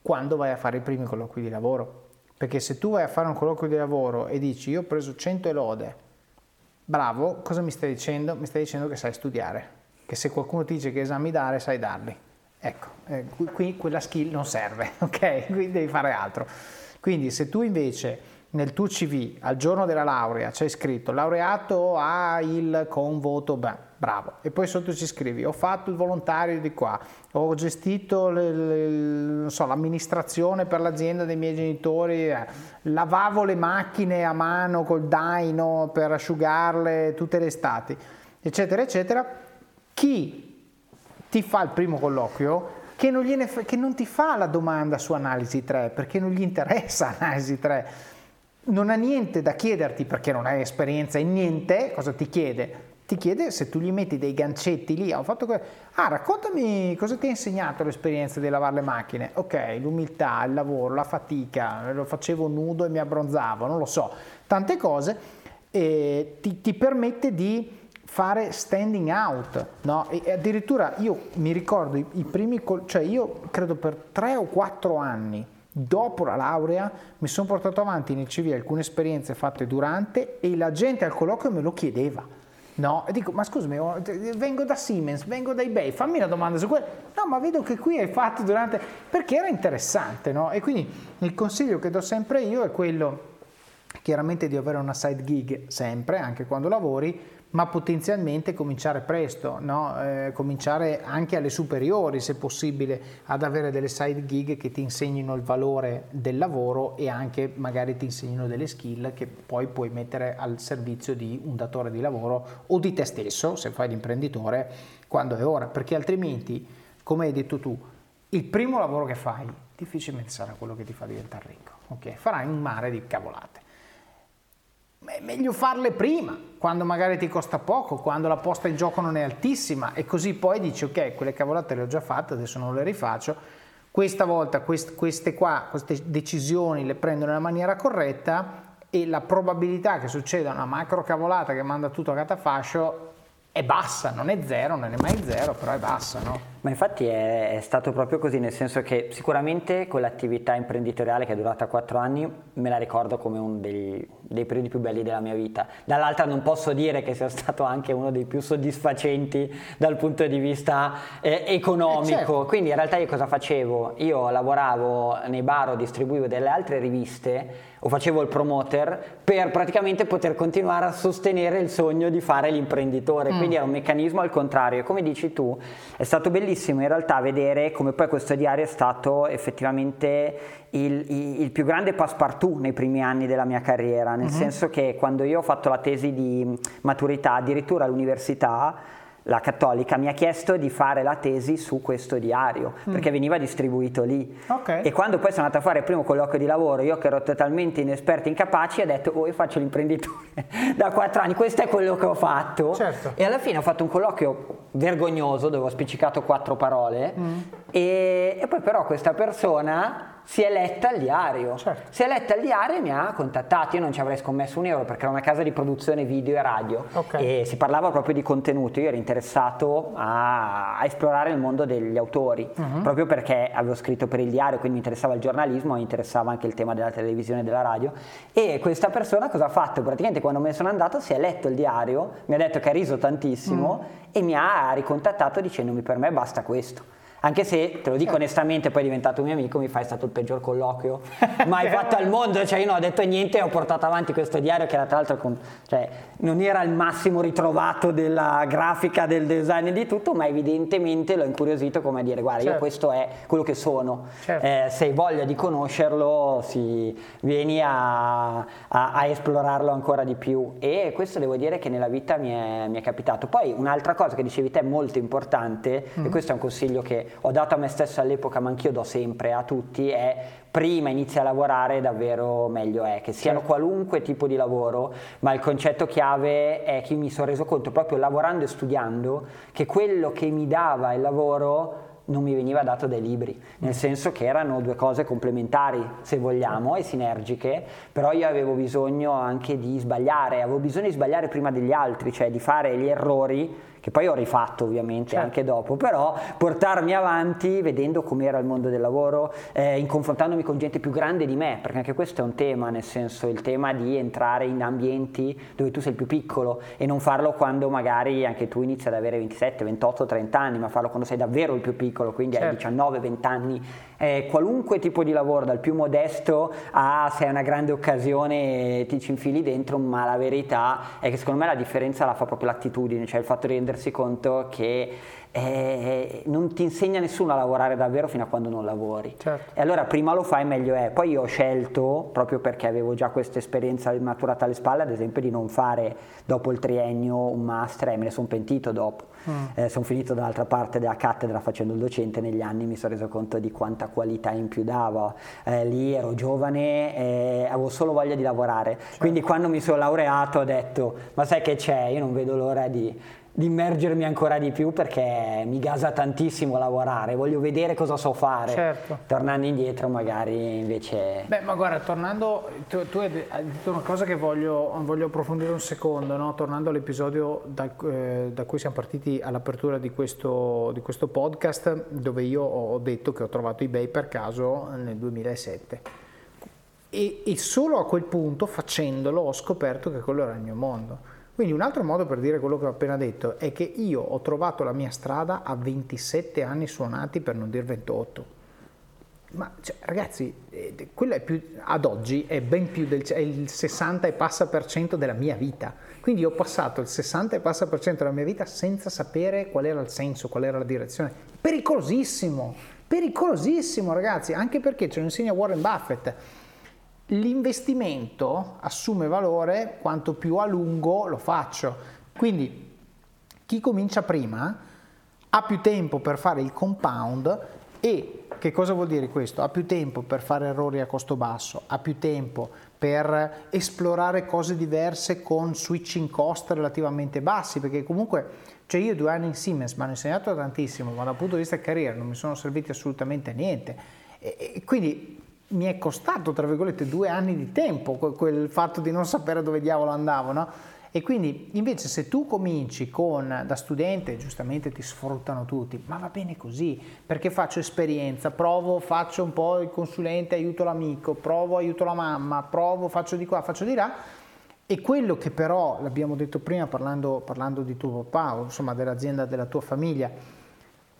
[SPEAKER 1] quando vai a fare i primi colloqui di lavoro. Perché se tu vai a fare un colloquio di lavoro e dici io ho preso 100 lode, bravo, cosa mi stai dicendo? Mi stai dicendo che sai studiare, che se qualcuno ti dice che esami dare, sai darli. Ecco, eh, qui quella skill non serve, ok? Quindi devi fare altro. Quindi se tu invece nel tuo CV al giorno della laurea c'è scritto laureato a il con voto, beh, bravo, e poi sotto ci scrivi ho fatto il volontario di qua, ho gestito le, le, so, l'amministrazione per l'azienda dei miei genitori, eh, lavavo le macchine a mano col daino per asciugarle tutte le estati, eccetera, eccetera. Chi ti fa il primo colloquio? Che non, gliene, che non ti fa la domanda su analisi 3 perché non gli interessa analisi 3 non ha niente da chiederti perché non hai esperienza in niente, cosa ti chiede? Ti chiede se tu gli metti dei gancetti lì, ho fatto que- ah raccontami cosa ti ha insegnato l'esperienza di lavare le macchine, ok, l'umiltà, il lavoro, la fatica, lo facevo nudo e mi abbronzavo, non lo so, tante cose, e ti, ti permette di fare standing out, no? E addirittura io mi ricordo i, i primi, cioè io credo per tre o quattro anni Dopo la laurea mi sono portato avanti nel CV alcune esperienze fatte durante e la gente al colloquio me lo chiedeva. No, e dico, ma scusami, vengo da Siemens, vengo da eBay, fammi una domanda su quello. No, ma vedo che qui hai fatto durante... perché era interessante, no? E quindi il consiglio che do sempre io è quello, chiaramente di avere una side gig sempre, anche quando lavori, ma potenzialmente cominciare presto, no? eh, cominciare anche alle superiori se possibile ad avere delle side gig che ti insegnino il valore del lavoro e anche magari ti insegnino delle skill che poi puoi mettere al servizio di un datore di lavoro o di te stesso se fai l'imprenditore quando è ora, perché altrimenti, come hai detto tu, il primo lavoro che fai difficilmente sarà quello che ti fa diventare ricco, ok? Farai un mare di cavolate è meglio farle prima, quando magari ti costa poco, quando la posta in gioco non è altissima. E così poi dici ok, quelle cavolate le ho già fatte, adesso non le rifaccio, questa volta queste qua, queste decisioni le prendo nella maniera corretta e la probabilità che succeda una macro cavolata che manda tutto a catafascio è bassa, non è zero, non è mai zero, però è bassa, no?
[SPEAKER 2] Ma infatti è, è, stato proprio così, nel senso che sicuramente quell'attività imprenditoriale che è durata quattro anni me la ricordo come uno dei, dei, periodi più belli della mia vita. Dall'altra non posso dire che sia stato anche uno dei più soddisfacenti dal punto di vista eh, economico. Eh certo. Quindi in realtà io cosa facevo? Io lavoravo nei bar o distribuivo delle altre riviste o facevo il promoter per praticamente poter continuare a sostenere il sogno di fare l'imprenditore. Mm. Quindi era un meccanismo al contrario. Come dici tu, è stato bellissimo in realtà vedere come poi questo diario è stato effettivamente il, il, più grande passepartout nei primi anni della mia carriera, nel mm-hmm. senso che quando io ho fatto la tesi di maturità, addirittura all'università, la cattolica mi ha chiesto di fare la tesi su questo diario mm. perché veniva distribuito lì okay. e quando poi sono andato a fare il primo colloquio di lavoro io che ero totalmente inesperto incapace ho detto oh io faccio l'imprenditore da quattro anni questo è quello che ho fatto certo. e alla fine ho fatto un colloquio vergognoso dove ho spiccicato quattro parole mm. e, e poi però questa persona si è letta al diario. Certo. Si è letta al diario e mi ha contattato. Io non ci avrei scommesso un euro perché era una casa di produzione video e radio okay. e si parlava proprio di contenuto. Io ero interessato a, a esplorare il mondo degli autori uh-huh. proprio perché avevo scritto per il diario, quindi mi interessava il giornalismo, mi interessava anche il tema della televisione e della radio. E questa persona cosa ha fatto? Praticamente quando me ne sono andato si è letto il diario, mi ha detto che ha riso tantissimo uh-huh. e mi ha ricontattato dicendomi per me basta questo. Anche se, te lo dico onestamente, poi è diventato un mio amico, mi fai stato il peggior colloquio mai fatto al mondo, cioè io non ho detto niente e ho portato avanti questo diario che era tra l'altro, con, cioè, non era il massimo ritrovato della grafica, del design e di tutto, ma evidentemente l'ho incuriosito come a dire, guarda, certo. io questo è quello che sono, certo. eh, se hai voglia di conoscerlo, si, vieni a, a, a, esplorarlo ancora di più e questo devo dire che nella vita mi è, mi è capitato. Poi un'altra cosa che dicevi te molto importante, mm. e questo è un consiglio che ho dato a me stesso all'epoca, ma anch'io do sempre a tutti, è prima inizia a lavorare davvero meglio è, che siano certo. qualunque tipo di lavoro, ma il concetto chiave è che mi sono reso conto proprio lavorando e studiando che quello che mi dava il lavoro non mi veniva dato dai libri, nel senso che erano due cose complementari, se vogliamo, e sinergiche, però io avevo bisogno anche di sbagliare, avevo bisogno di sbagliare prima degli altri, cioè di fare gli errori che poi ho rifatto ovviamente certo. anche dopo, però portarmi avanti vedendo com'era il mondo del lavoro, eh, confrontandomi con gente più grande di me, perché anche questo è un tema, nel senso il tema di entrare in ambienti dove tu sei il più piccolo e non farlo quando magari anche tu inizi ad avere 27, 28, 30 anni, ma farlo quando sei davvero il più piccolo, quindi certo. hai 19, 20 anni eh, qualunque tipo di lavoro, dal più modesto a se è una grande occasione ti ci infili dentro, ma la verità è che secondo me la differenza la fa proprio l'attitudine, cioè il fatto di rendersi conto che eh, non ti insegna nessuno a lavorare davvero fino a quando non lavori. Certo. E allora prima lo fai meglio è. Poi io ho scelto, proprio perché avevo già questa esperienza maturata alle spalle, ad esempio di non fare dopo il triennio un master e me ne sono pentito dopo. Mm. Eh, sono finito dall'altra parte della cattedra facendo il docente negli anni, mi sono reso conto di quanta qualità in più dava. Eh, lì ero giovane e avevo solo voglia di lavorare. Certo. Quindi quando mi sono laureato ho detto, ma sai che c'è? Io non vedo l'ora di di immergermi ancora di più perché mi gasa tantissimo lavorare, voglio vedere cosa so fare. Certo. Tornando indietro magari invece...
[SPEAKER 1] Beh, ma guarda, tornando, tu, tu hai detto una cosa che voglio, voglio approfondire un secondo, no? tornando all'episodio da, eh, da, cui siamo partiti all'apertura di questo, di questo podcast, dove io ho detto che ho trovato eBay per caso nel 2007. E, e solo a quel punto, facendolo, ho scoperto che quello era il mio mondo quindi un altro modo per dire quello che ho appena detto è che io ho trovato la mia strada a 27 anni suonati, per non dire 28. Ma cioè, ragazzi, eh, quello è più, ad oggi è ben più del è il 60 e passa per cento della mia vita. Quindi ho passato il 60 e passa per cento della mia vita senza sapere qual era il senso, qual era la direzione. Pericolosissimo, pericolosissimo ragazzi, anche perché ce lo insegna Warren Buffett l'investimento assume valore quanto più a lungo lo faccio. Quindi chi comincia prima ha più tempo per fare il compound e che cosa vuol dire questo? Ha più tempo per fare errori a costo basso, ha più tempo per esplorare cose diverse con switching cost relativamente bassi, perché comunque cioè io due anni in Siemens mi hanno insegnato tantissimo, ma dal punto di vista carriera non mi sono serviti assolutamente a niente. E, e quindi mi è costato, tra virgolette, due anni di tempo quel fatto di non sapere dove diavolo andavo, no? E quindi invece se tu cominci con da studente, giustamente ti sfruttano tutti, ma va bene così, perché faccio esperienza, provo, faccio un po' il consulente, aiuto l'amico, provo, aiuto la mamma, provo, faccio di qua, faccio di là. E quello che però, l'abbiamo detto prima parlando, parlando di tuo papà, o insomma dell'azienda della tua famiglia,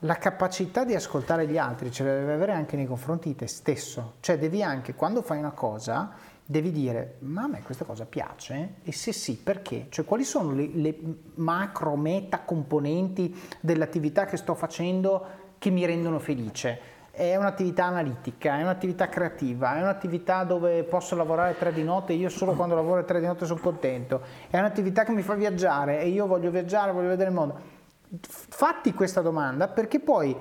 [SPEAKER 1] la capacità di ascoltare gli altri ce la devi avere anche nei confronti di te stesso. Cioè devi anche, quando fai una cosa, devi dire ma a me questa cosa piace e se sì perché? Cioè quali sono le, le macro meta componenti dell'attività che sto facendo che mi rendono felice? È un'attività analitica, è un'attività creativa, è un'attività dove posso lavorare tre di notte e io solo quando lavoro tre di notte sono contento, è un'attività che mi fa viaggiare e io voglio viaggiare, voglio vedere il mondo. Fatti questa domanda perché poi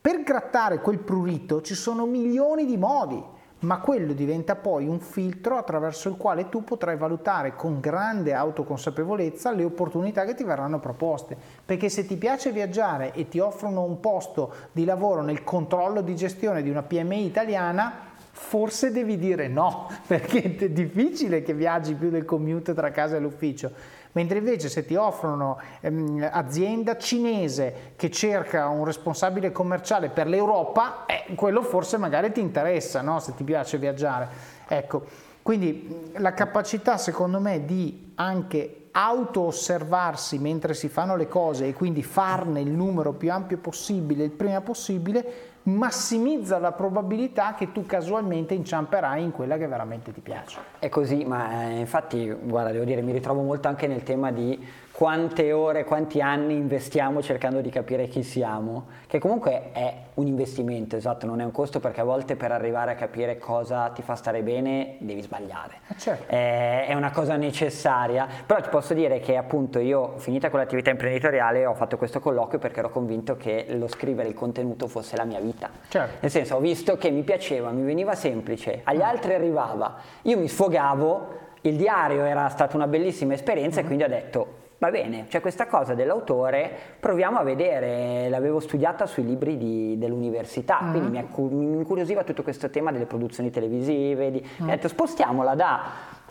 [SPEAKER 1] per grattare quel prurito ci sono milioni di modi ma quello diventa poi un filtro attraverso il quale tu potrai valutare con grande autoconsapevolezza le opportunità che ti verranno proposte. Perché se ti piace viaggiare e ti offrono un posto di lavoro nel controllo di gestione di una PMI italiana, forse devi dire no, perché è difficile che viaggi più del commute tra casa e l'ufficio mentre invece se ti offrono ehm, azienda cinese che cerca un responsabile commerciale per l'Europa, eh, quello forse magari ti interessa, no? se ti piace viaggiare. Ecco, quindi la capacità secondo me di anche auto-osservarsi mentre si fanno le cose e quindi farne il numero più ampio possibile, il prima possibile, massimizza la probabilità che tu casualmente inciamperai in quella che veramente ti piace.
[SPEAKER 2] È così, ma eh, infatti, guarda, devo dire, mi ritrovo molto anche nel tema di quante ore, quanti anni investiamo cercando di capire chi siamo, che comunque è un investimento, esatto, non è un costo perché a volte per arrivare a capire cosa ti fa stare bene devi sbagliare.
[SPEAKER 1] Eh, certo.
[SPEAKER 2] È, è una cosa necessaria, però ti posso dire che appunto io finita con l'attività imprenditoriale ho fatto questo colloquio perché ero convinto che lo scrivere il contenuto fosse la mia vita.
[SPEAKER 1] Certo.
[SPEAKER 2] Nel senso, ho visto che mi piaceva, mi veniva semplice, agli altri arrivava, io mi sfogavo, il diario era stata una bellissima esperienza mm-hmm. e quindi ho detto Va bene, c'è questa cosa dell'autore, proviamo a vedere, l'avevo studiata sui libri di, dell'università, mm. quindi mi, mi, incuriosiva tutto questo tema delle produzioni televisive, di, mm. ho detto spostiamola da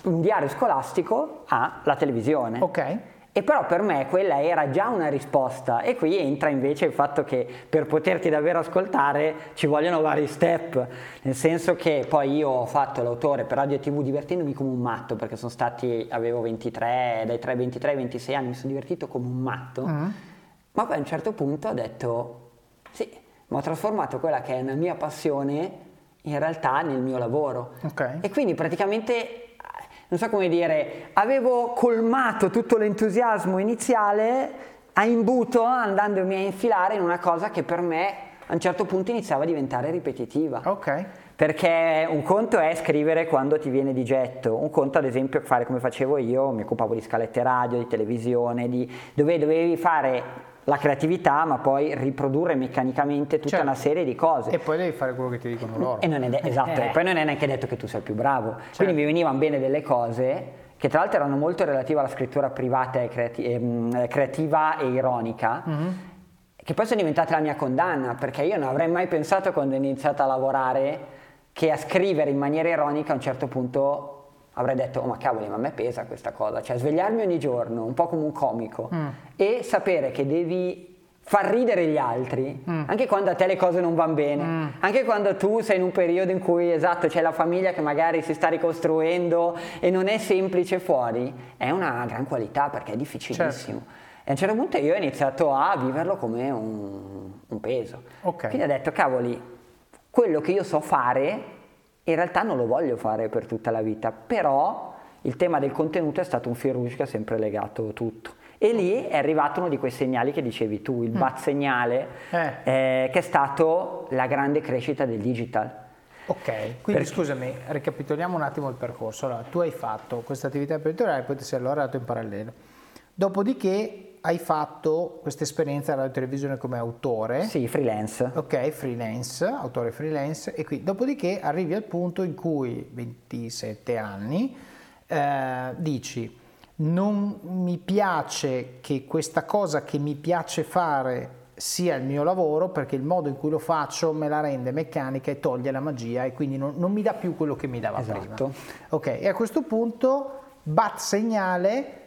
[SPEAKER 2] un diario scolastico alla televisione.
[SPEAKER 1] Ok.
[SPEAKER 2] E però per me quella era già una risposta e qui entra invece il fatto che per poterti davvero ascoltare ci vogliono vari step, nel senso che poi io ho fatto l'autore per radio e tv divertendomi come un matto perché sono stati, avevo 23, dai 3, 23 ai 26 anni mi sono divertito come un matto, mm. ma poi a un certo punto ho detto sì, ma ho trasformato quella che è una mia passione in realtà nel mio lavoro.
[SPEAKER 1] Okay.
[SPEAKER 2] E quindi praticamente non so come dire, avevo colmato tutto l'entusiasmo iniziale a imbuto andandomi a infilare in una cosa che per me a un certo punto iniziava a diventare ripetitiva.
[SPEAKER 1] Ok.
[SPEAKER 2] Perché un conto è scrivere quando ti viene di getto, un conto ad esempio fare come facevo io, mi occupavo di scalette radio, di televisione, di, dove dovevi fare la creatività, ma poi riprodurre meccanicamente tutta certo. una serie di cose.
[SPEAKER 1] E poi devi fare quello che ti dicono loro.
[SPEAKER 2] E non è de- esatto, eh. e poi non è neanche detto che tu sei più bravo. Certo. Quindi mi venivano bene delle cose che tra l'altro erano molto relative alla scrittura privata e creati- ehm, creativa e ironica. Mm-hmm. Che poi sono diventate la mia condanna, perché io non avrei mai pensato quando ho iniziato a lavorare che a scrivere in maniera ironica a un certo punto avrei detto, oh ma cavoli, ma a me pesa questa cosa, cioè svegliarmi ogni giorno, un po' come un comico, mm. e sapere che devi far ridere gli altri, mm. anche quando a te le cose non vanno bene, mm. anche quando tu sei in un periodo in cui, esatto, c'è la famiglia che magari si sta ricostruendo e non è semplice fuori, è una gran qualità perché è difficilissimo. Certo. E a un certo punto io ho iniziato a viverlo come un, un peso.
[SPEAKER 1] Okay.
[SPEAKER 2] Quindi ho detto, cavoli, quello che io so fare in realtà non lo voglio fare per tutta la vita, però il tema del contenuto è stato un fil rouge che ha sempre legato tutto. E lì è arrivato uno di quei segnali che dicevi tu, il mm. bat segnale, eh. Eh, che è stato la grande crescita del digital.
[SPEAKER 1] Ok, quindi Perché? scusami, ricapitoliamo un attimo il percorso. Allora, tu hai fatto questa attività imprenditoriale poi ti sei lavorato in parallelo. Dopodiché hai fatto questa esperienza alla televisione come autore.
[SPEAKER 2] Sì, freelance.
[SPEAKER 1] Ok, freelance, autore freelance. E qui, dopodiché arrivi al punto in cui, 27 anni, eh, dici non mi piace che questa cosa che mi piace fare sia il mio lavoro perché il modo in cui lo faccio me la rende meccanica e toglie la magia e quindi non, non mi dà più quello che mi dava
[SPEAKER 2] esatto.
[SPEAKER 1] prima. Ok, e a questo punto bat segnale.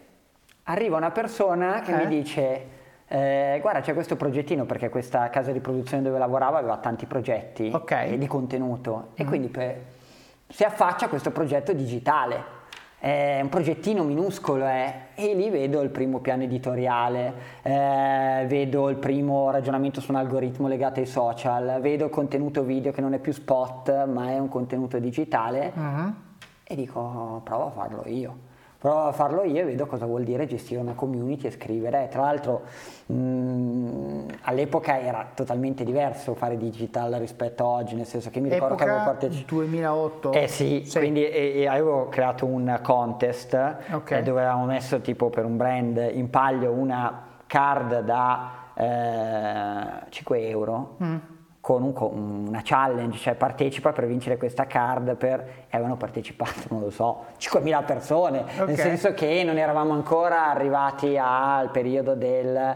[SPEAKER 2] Arriva una persona che eh? mi dice eh, guarda c'è questo progettino perché questa casa di produzione dove lavorava aveva tanti progetti
[SPEAKER 1] okay.
[SPEAKER 2] di contenuto e mm. quindi per, si affaccia a questo progetto digitale è un progettino minuscolo eh, e lì vedo il primo piano editoriale, eh, vedo il primo ragionamento su un algoritmo legato ai social, vedo il contenuto video che non è più spot ma è un contenuto digitale uh-huh. e dico provo a farlo io provo a farlo io e vedo cosa vuol dire gestire una community e scrivere. Tra l'altro mh, mm, all'epoca era totalmente diverso fare digital rispetto a oggi, nel senso che mi ricordo
[SPEAKER 1] Epoca
[SPEAKER 2] che avevo
[SPEAKER 1] partecipato... 2008?
[SPEAKER 2] Eh sì, sì. quindi e, e avevo creato un contest okay. eh, dove avevamo messo tipo per un brand in palio una card da eh, 5 euro. Mm con un, una challenge, cioè partecipa per vincere questa card per, e avevano partecipato, non lo so, 5.000 persone, okay. nel senso che non eravamo ancora arrivati al periodo del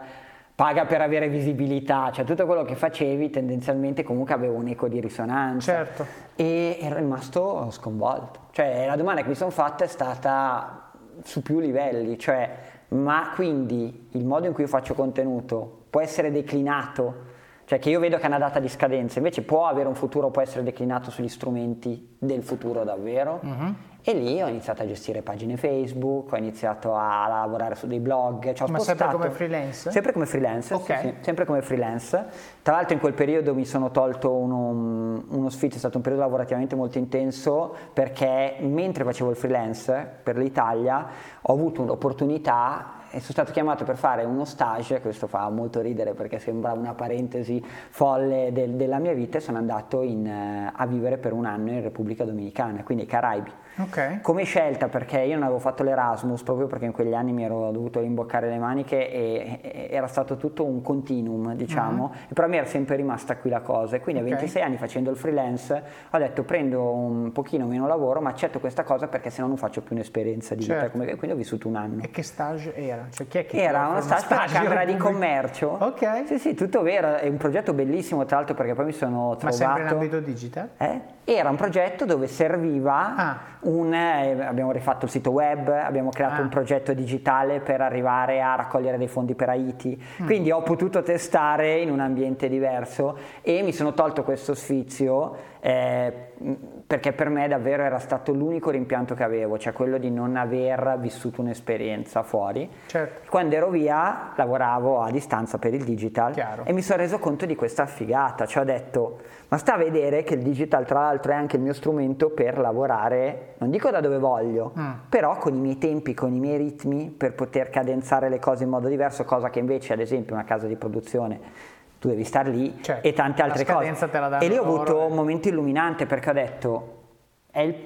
[SPEAKER 2] paga per avere visibilità, cioè tutto quello che facevi tendenzialmente comunque aveva un eco di risonanza.
[SPEAKER 1] Certo.
[SPEAKER 2] E ero rimasto sconvolto. Cioè la domanda che mi sono fatta è stata su più livelli, cioè ma quindi il modo in cui io faccio contenuto può essere declinato cioè che io vedo che è una data di scadenza, invece può avere un futuro, può essere declinato sugli strumenti del futuro davvero. Uh-huh. E lì ho iniziato a gestire pagine Facebook, ho iniziato a lavorare su dei blog.
[SPEAKER 1] Cioè Ma sempre come freelance?
[SPEAKER 2] Sempre come freelance, okay. sì, sì, sempre come freelance. Tra l'altro in quel periodo mi sono tolto uno, uno sfizio, è stato un periodo lavorativamente molto intenso perché mentre facevo il freelance per l'Italia ho avuto un'opportunità e sono stato chiamato per fare uno stage, questo fa molto ridere perché sembra una parentesi folle del, della mia vita, e sono andato in, uh, a vivere per un anno in Repubblica Dominicana, quindi ai Caraibi.
[SPEAKER 1] Okay.
[SPEAKER 2] Come scelta perché io non avevo fatto l'Erasmus proprio perché in quegli anni mi ero dovuto rimboccare le maniche e, era stato tutto un continuum diciamo, uh-huh. e però mi era sempre rimasta qui la cosa e quindi okay. a 26 anni facendo il freelance ho detto prendo un pochino meno lavoro ma accetto questa cosa perché se no non faccio più un'esperienza di certo. vita, come, quindi ho vissuto un anno.
[SPEAKER 1] E che stage era? Cioè, chi è che
[SPEAKER 2] era uno stage, stage per la Camera di Commercio.
[SPEAKER 1] Ok.
[SPEAKER 2] Sì sì, tutto vero, è un progetto bellissimo tra l'altro perché poi mi sono trovato... Ma
[SPEAKER 1] sempre in ambito digital?
[SPEAKER 2] Eh? Era un progetto dove serviva ah. Un... Abbiamo rifatto il sito web, abbiamo creato ah. un progetto digitale per arrivare a raccogliere dei fondi per Haiti, mm. quindi ho potuto testare in un ambiente diverso e mi sono tolto questo sfizio eh, perché per me davvero era stato l'unico rimpianto che avevo, cioè quello di non aver vissuto un'esperienza fuori.
[SPEAKER 1] Certo.
[SPEAKER 2] Quando ero via lavoravo a distanza per il digital
[SPEAKER 1] Chiaro.
[SPEAKER 2] e mi sono reso conto di questa figata, cioè ho detto ma sta a vedere che il digital tra l'altro è anche il mio strumento per lavorare, non dico da dove voglio, mm. però con i miei tempi, con i miei ritmi per poter cadenzare le cose in modo diverso, cosa che invece ad esempio una casa di produzione tu devi stare lì
[SPEAKER 1] certo,
[SPEAKER 2] e tante altre cose.
[SPEAKER 1] e
[SPEAKER 2] lì ho avuto
[SPEAKER 1] e...
[SPEAKER 2] un momento illuminante perché ho detto, il,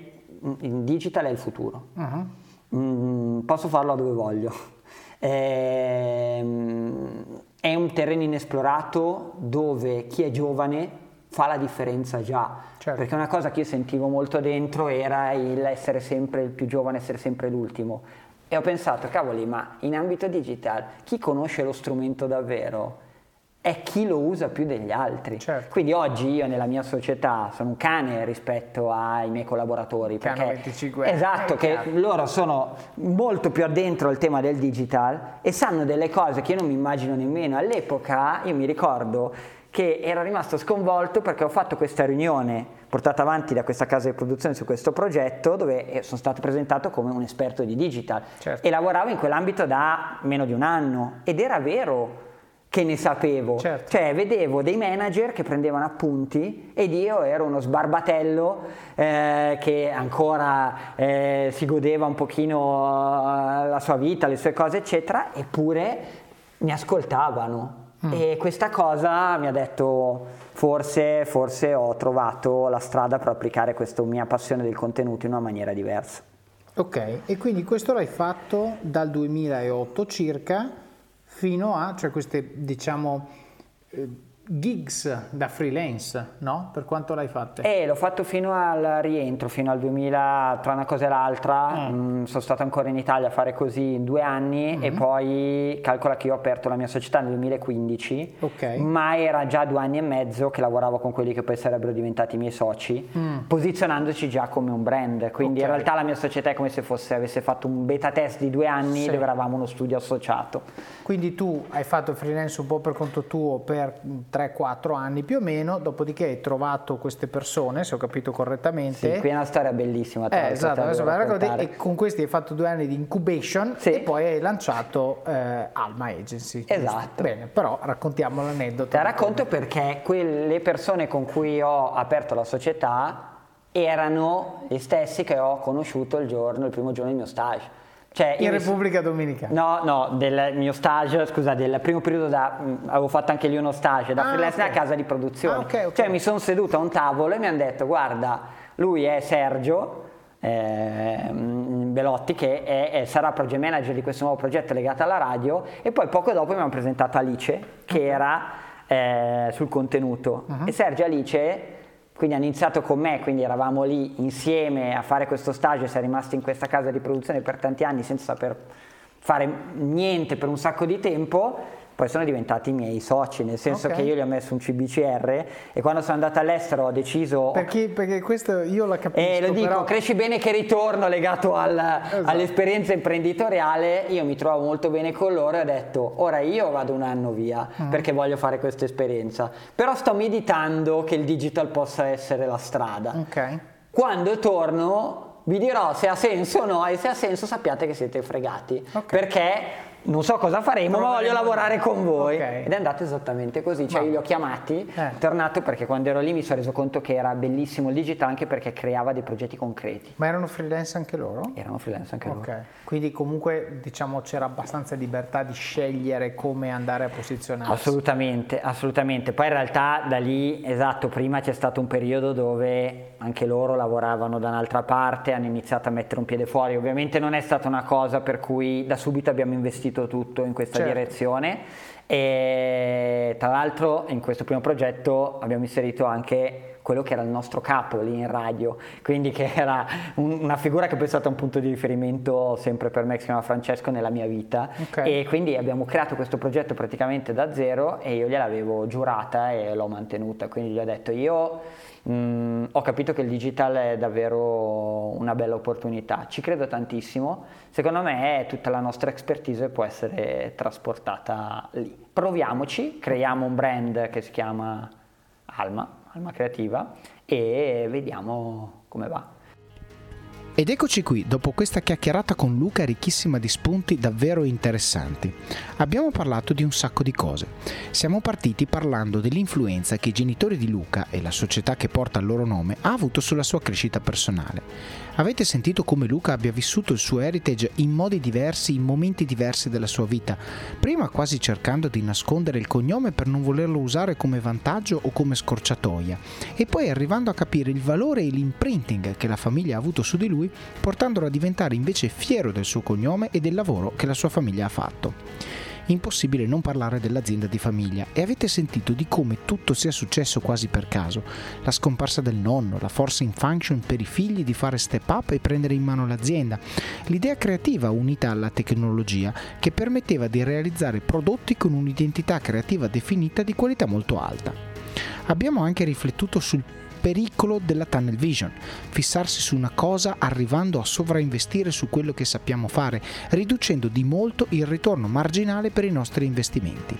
[SPEAKER 2] il, digital è il futuro, uh-huh. mm, posso farlo dove voglio. Ehm, è un terreno inesplorato dove chi è giovane fa la differenza già.
[SPEAKER 1] Certo.
[SPEAKER 2] Perché una cosa che io sentivo molto dentro era il essere sempre il più giovane, essere sempre l'ultimo. E ho pensato, cavoli, ma in ambito digital chi conosce lo strumento davvero è chi lo usa più degli altri.
[SPEAKER 1] Certo.
[SPEAKER 2] Quindi oggi io nella mia società sono un cane rispetto ai miei collaboratori.
[SPEAKER 1] Che hanno 25 anni.
[SPEAKER 2] Esatto, che chiaro. loro sono molto più addentro al tema del digital e sanno delle cose che io non mi immagino nemmeno. All'epoca io mi ricordo che ero rimasto sconvolto perché ho fatto questa riunione portata avanti da questa casa di produzione su questo progetto dove eh, sono stato presentato come un esperto di digital
[SPEAKER 1] certo.
[SPEAKER 2] e lavoravo in quell'ambito da meno di un anno ed era vero che ne sapevo.
[SPEAKER 1] Certo.
[SPEAKER 2] Cioè, vedevo dei manager che prendevano appunti ed io ero uno sbarbatello eh, che ancora eh, si godeva un pochino eh, la sua vita, le sue cose, eccetera, eppure mi ascoltavano. Mm. E questa cosa mi ha detto forse, forse ho trovato la strada per applicare questa mia passione del contenuto in una maniera diversa.
[SPEAKER 1] Ok, e quindi questo l'hai fatto dal 2008 circa fino a, cioè queste diciamo eh, gigs da freelance, no? Per quanto l'hai fatta?
[SPEAKER 2] Eh, l'ho fatto fino al rientro, fino al 2000, tra una cosa e l'altra. Mm. Mm, sono stato ancora in Italia a fare così due anni mm. e poi calcola che io ho aperto la mia società nel 2015, okay. ma era già due anni e mezzo che lavoravo con quelli che poi sarebbero diventati i miei soci, mm. posizionandoci già come un brand. Quindi okay. in realtà la mia società è come se fosse, avesse fatto un beta test di due anni sì. dove eravamo uno studio associato.
[SPEAKER 1] Quindi tu hai fatto freelance un po' per conto tuo per 3-4 anni più o meno, dopodiché hai trovato queste persone, se ho capito correttamente.
[SPEAKER 2] Sì, qui è una storia bellissima.
[SPEAKER 1] Eh, esatto, adesso racconti, e con questi hai fatto due anni di incubation sì. e poi hai lanciato eh, Alma Agency.
[SPEAKER 2] Esatto.
[SPEAKER 1] Bene, però raccontiamo l'aneddoto.
[SPEAKER 2] Te la racconto come... perché quelle persone con cui ho aperto la società erano gli stessi che ho conosciuto il giorno, il primo giorno del mio stage.
[SPEAKER 1] Cioè, in Repubblica Dominicana?
[SPEAKER 2] No, no, del mio stage, scusa, del primo periodo da... Mh, mm, avevo fatto anche lì uno stage da ah, freelance okay. a casa di produzione. Ah, okay, okay. Cioè mi sono seduto a un tavolo e mi hanno detto, guarda, lui è Sergio, eh, Belotti che è, è, sarà project manager di questo nuovo progetto legato alla radio e poi poco dopo mi hanno presentato Alice che era eh, sul contenuto uh-huh. e Sergio Alice quindi hanno iniziato con me, quindi eravamo lì insieme a fare questo stage, siamo rimasti in questa casa di produzione per tanti anni senza saper fare niente per un sacco di tempo poi sono diventati i miei soci, nel senso okay. che io gli ho messo un CBCR e quando sono andato all'estero ho deciso...
[SPEAKER 1] Perché, perché questo io la capisco.
[SPEAKER 2] E lo dico,
[SPEAKER 1] però...
[SPEAKER 2] cresci bene che ritorno legato al, esatto. all'esperienza imprenditoriale, io mi trovo molto bene con loro e ho detto ora io vado un anno via mm. perché voglio fare questa esperienza, però sto meditando che il digital possa essere la strada.
[SPEAKER 1] Okay.
[SPEAKER 2] Quando torno vi dirò se ha senso o no e se ha senso sappiate che siete fregati okay. perché non so cosa faremo, ma voglio lavorare con voi. Okay. Ed è andato esattamente così, cioè io li ho chiamati, eh. tornato perché quando ero lì mi sono reso conto che era bellissimo il digital anche perché creava dei progetti concreti.
[SPEAKER 1] Ma erano freelance anche loro?
[SPEAKER 2] Erano freelance anche okay. loro.
[SPEAKER 1] Quindi comunque diciamo c'era abbastanza libertà di scegliere come andare a posizionarsi.
[SPEAKER 2] Assolutamente, assolutamente. Poi in realtà da lì, esatto, prima c'è stato un periodo dove anche loro lavoravano da un'altra parte, hanno iniziato a mettere un piede fuori. Ovviamente non è stata una cosa per cui da subito abbiamo investito tutto in questa certo. direzione e tra l'altro in questo primo progetto abbiamo inserito anche quello che era il nostro capo lì in radio, quindi che era un, una figura che poi è stata un punto di riferimento sempre per me, che si chiama Francesco, nella mia vita. Okay. E quindi abbiamo creato questo progetto praticamente da zero e io gliel'avevo giurata e l'ho mantenuta, quindi gli ho detto io Mm, ho capito che il digital è davvero una bella opportunità, ci credo tantissimo, secondo me tutta la nostra expertise può essere trasportata lì. Proviamoci, creiamo un brand che si chiama Alma, Alma Creativa e vediamo come va.
[SPEAKER 1] Ed eccoci qui, dopo questa chiacchierata con Luca ricchissima di spunti davvero interessanti. Abbiamo parlato di un sacco di cose. Siamo partiti parlando dell'influenza che i genitori di Luca e la società che porta il loro nome ha avuto sulla sua crescita personale. Avete sentito come Luca abbia vissuto il suo heritage in modi diversi, in momenti diversi della sua vita, prima quasi cercando di nascondere il cognome per non volerlo usare come vantaggio o come scorciatoia, e poi arrivando a capire il valore e l'imprinting che la famiglia ha avuto su di lui, portandolo a diventare invece fiero del suo cognome e del lavoro che la sua famiglia ha fatto impossibile non parlare dell'azienda di famiglia e avete sentito di come tutto sia successo quasi per caso. La scomparsa del nonno, la forcing function per i figli di fare step up e prendere in mano l'azienda, l'idea creativa unita alla tecnologia che permetteva di realizzare prodotti con un'identità creativa definita di qualità molto alta. Abbiamo anche riflettuto sul pericolo della tunnel vision, fissarsi su una cosa arrivando a sovrainvestire su quello che sappiamo fare, riducendo di molto il ritorno marginale per i nostri investimenti.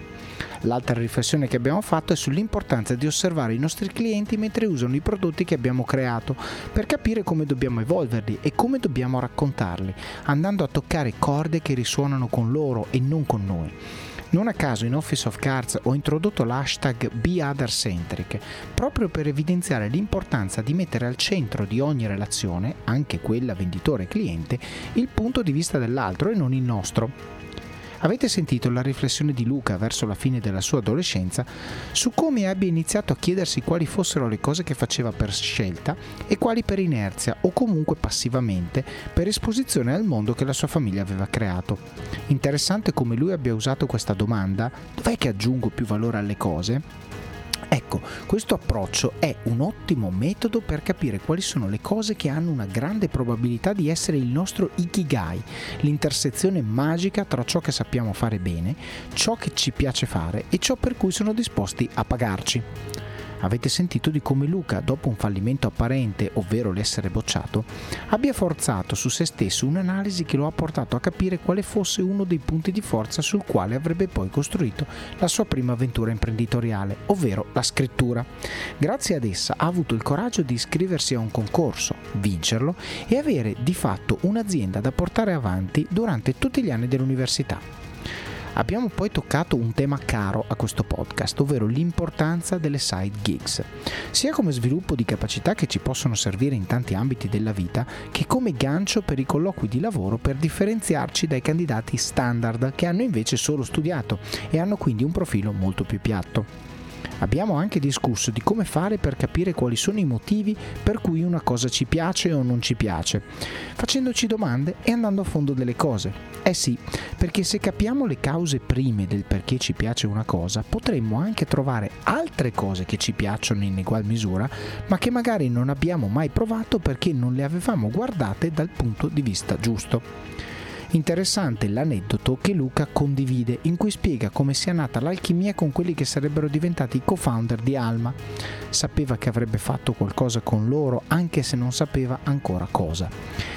[SPEAKER 1] L'altra riflessione che abbiamo fatto è sull'importanza di osservare i nostri clienti mentre usano i prodotti che abbiamo creato per capire come dobbiamo evolverli e come dobbiamo raccontarli, andando a toccare corde che risuonano con loro e non con noi. Non a caso in Office of Cards ho introdotto l'hashtag BeOtherCentric proprio per evidenziare l'importanza di mettere al centro di ogni relazione, anche quella venditore-cliente, il punto di vista dell'altro e non il nostro. Avete sentito la riflessione di Luca verso la fine della sua adolescenza su come abbia iniziato a chiedersi quali fossero le cose che faceva per scelta e quali per inerzia o comunque passivamente per esposizione al mondo che la sua famiglia aveva creato. Interessante come lui abbia usato questa domanda, dov'è che aggiungo più valore alle cose? Ecco, questo approccio è un ottimo metodo per capire quali sono le cose che hanno una grande probabilità di essere il nostro ikigai, l'intersezione magica tra ciò che sappiamo fare bene, ciò che ci piace fare e ciò per cui sono disposti a pagarci. Avete sentito di come Luca, dopo un fallimento apparente, ovvero l'essere bocciato, abbia forzato su se stesso un'analisi che lo ha portato a capire quale fosse uno dei punti di forza sul quale avrebbe poi costruito la sua prima avventura imprenditoriale, ovvero la scrittura. Grazie ad essa ha avuto il coraggio di iscriversi a un concorso, vincerlo e avere di fatto un'azienda da portare avanti durante tutti gli anni dell'università. Abbiamo poi toccato un tema caro a questo podcast, ovvero l'importanza delle side gigs, sia come sviluppo di capacità che ci possono servire in tanti ambiti della vita, che come gancio per i colloqui di lavoro per differenziarci dai candidati standard che hanno invece solo studiato e hanno quindi un profilo molto più piatto. Abbiamo anche discusso di come fare per capire quali sono i motivi per cui una cosa ci piace o non ci piace, facendoci domande e andando a fondo delle cose. Eh sì, perché se capiamo le cause prime del perché ci piace una cosa, potremmo anche trovare altre cose che ci piacciono in egual misura, ma che magari non abbiamo mai provato perché non le avevamo guardate dal punto di vista giusto. Interessante l'aneddoto che Luca condivide in cui spiega come sia nata l'alchimia con quelli che sarebbero diventati i co-founder di Alma. Sapeva che avrebbe fatto qualcosa con loro anche se non sapeva ancora cosa.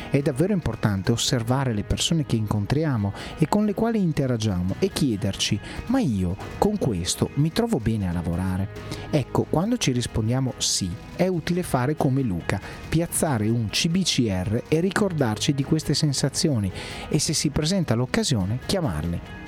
[SPEAKER 1] È davvero importante osservare le persone che incontriamo e con le quali interagiamo e chiederci, ma io con questo mi trovo bene a lavorare? Ecco, quando ci rispondiamo sì, è utile fare come Luca, piazzare un CBCR e ricordarci di queste sensazioni e se si presenta l'occasione chiamarli.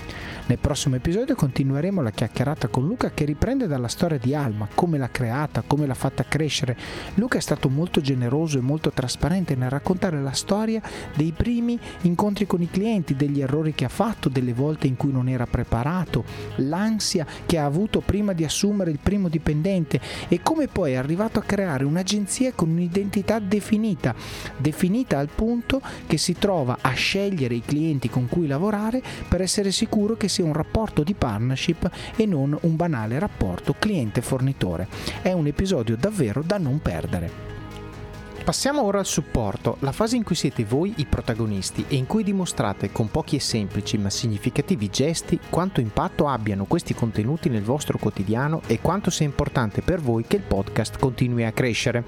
[SPEAKER 1] Nel prossimo episodio continueremo la chiacchierata con Luca che riprende dalla storia di Alma, come l'ha creata, come l'ha fatta crescere. Luca è stato molto generoso e molto trasparente nel raccontare la storia dei primi incontri con i clienti, degli errori che ha fatto, delle volte in cui non era preparato, l'ansia che ha avuto prima di assumere il primo dipendente e come poi è arrivato a creare un'agenzia con un'identità definita, definita al punto che si trova a scegliere i clienti con cui lavorare per essere sicuro che sia un rapporto di partnership e non un banale rapporto cliente-fornitore. È un episodio davvero da non perdere. Passiamo ora al supporto, la fase in cui siete voi i protagonisti e in cui dimostrate con pochi e semplici ma significativi gesti quanto impatto abbiano questi contenuti nel vostro quotidiano e quanto sia importante per voi che il podcast continui a crescere.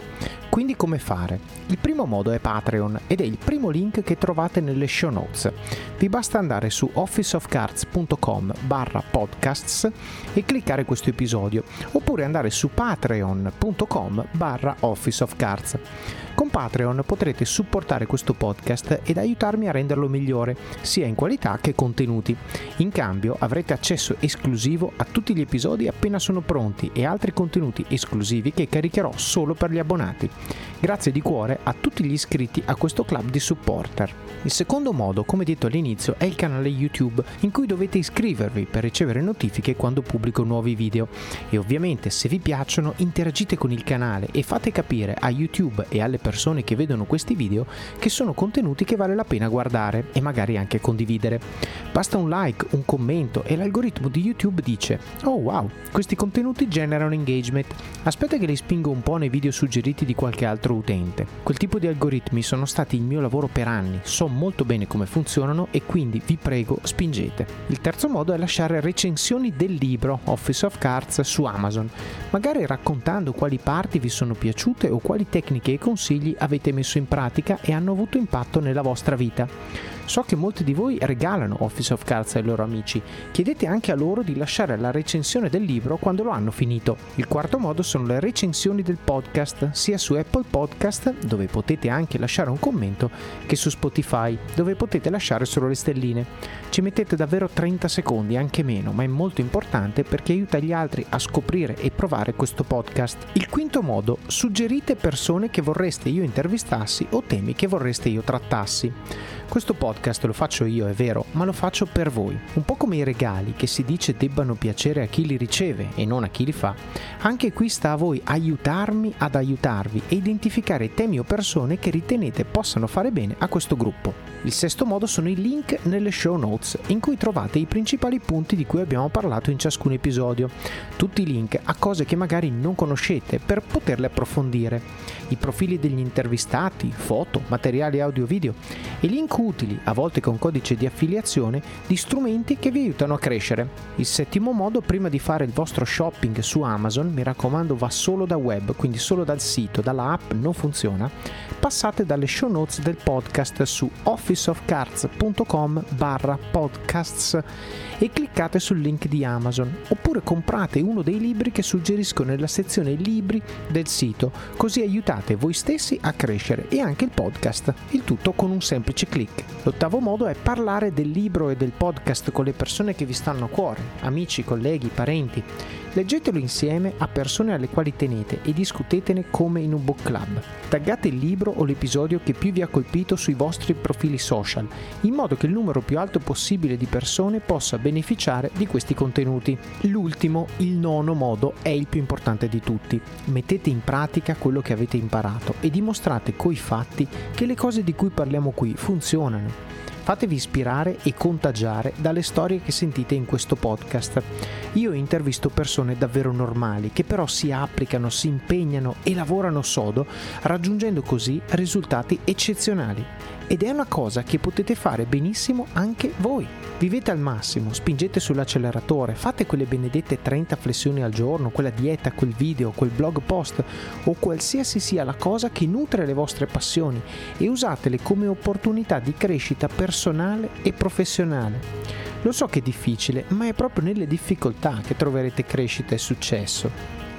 [SPEAKER 1] Quindi come fare? Il primo modo è Patreon ed è il primo link che trovate nelle show notes. Vi basta andare su officeofcards.com barra podcasts e cliccare questo episodio oppure andare su patreon.com barra officeofcards. Con Patreon potrete supportare questo podcast ed aiutarmi a renderlo migliore, sia in qualità che contenuti. In cambio avrete accesso esclusivo a tutti gli episodi appena sono pronti e altri contenuti esclusivi che caricherò solo per gli abbonati. Grazie di cuore a tutti gli iscritti a questo club di supporter. Il secondo modo, come detto all'inizio, è il canale YouTube in cui dovete iscrivervi per ricevere notifiche quando pubblico nuovi video. E ovviamente se vi piacciono interagite con il canale e fate capire a YouTube e alle persone che vedono questi video che sono contenuti che vale la pena guardare e magari anche condividere. Basta un like, un commento e l'algoritmo di YouTube dice Oh wow, questi contenuti generano engagement. Aspetta che li spingo un po' nei video suggeriti di qualche altro utente. Quel tipo di algoritmi sono stati il mio lavoro per anni, so molto bene come funzionano e quindi vi prego spingete. Il terzo modo è lasciare recensioni del libro Office of Cards su Amazon, magari raccontando quali parti vi sono piaciute o quali tecniche e consigli avete messo in pratica e hanno avuto impatto nella vostra vita. So che molti di voi regalano Office of Cards ai loro amici. Chiedete anche a loro di lasciare la recensione del libro quando lo hanno finito. Il quarto modo sono le recensioni del podcast, sia su Apple Podcast, dove potete anche lasciare un commento, che su Spotify, dove potete lasciare solo le stelline. Ci mettete davvero 30 secondi, anche meno, ma è molto importante perché aiuta gli altri a scoprire e provare questo podcast. Il quinto modo, suggerite persone che vorreste io intervistassi o temi che vorreste io trattassi. Questo podcast lo faccio io, è vero, ma lo faccio per voi. Un po' come i regali che si dice debbano piacere a chi li riceve e non a chi li fa, anche qui sta a voi aiutarmi ad aiutarvi e identificare temi o persone che ritenete possano fare bene a questo gruppo. Il sesto modo sono i link nelle show notes, in cui trovate i principali punti di cui abbiamo parlato in ciascun episodio. Tutti i link a cose che magari non conoscete per poterle approfondire. I profili degli intervistati, foto, materiali audio-video e link utili, a volte con codice di affiliazione, di strumenti che vi aiutano a crescere. Il settimo modo, prima di fare il vostro shopping su Amazon, mi raccomando va solo da web, quindi solo dal sito, dalla app non funziona, passate dalle show notes del podcast su officeofcards.com barra podcasts e cliccate sul link di Amazon. Oppure comprate uno dei libri che suggerisco nella sezione libri del sito così aiutate voi stessi a crescere e anche il podcast il tutto con un semplice clic l'ottavo modo è parlare del libro e del podcast con le persone che vi stanno a cuore amici colleghi parenti Leggetelo insieme a persone alle quali tenete e discutetene come in un book club. Taggate il libro o l'episodio che più vi ha colpito sui vostri profili social, in modo che il numero più alto possibile di persone possa beneficiare di questi contenuti. L'ultimo, il nono modo, è il più importante di tutti. Mettete in pratica quello che avete imparato e dimostrate coi fatti che le cose di cui parliamo qui funzionano. Fatevi ispirare e contagiare dalle storie che sentite in questo podcast. Io intervisto persone davvero normali che però si applicano, si impegnano e lavorano sodo, raggiungendo così risultati eccezionali. Ed è una cosa che potete fare benissimo anche voi. Vivete al massimo, spingete sull'acceleratore, fate quelle benedette 30 flessioni al giorno, quella dieta, quel video, quel blog post o qualsiasi sia la cosa che nutre le vostre passioni e usatele come opportunità di crescita personale e professionale. Lo so che è difficile, ma è proprio nelle difficoltà che troverete crescita e successo.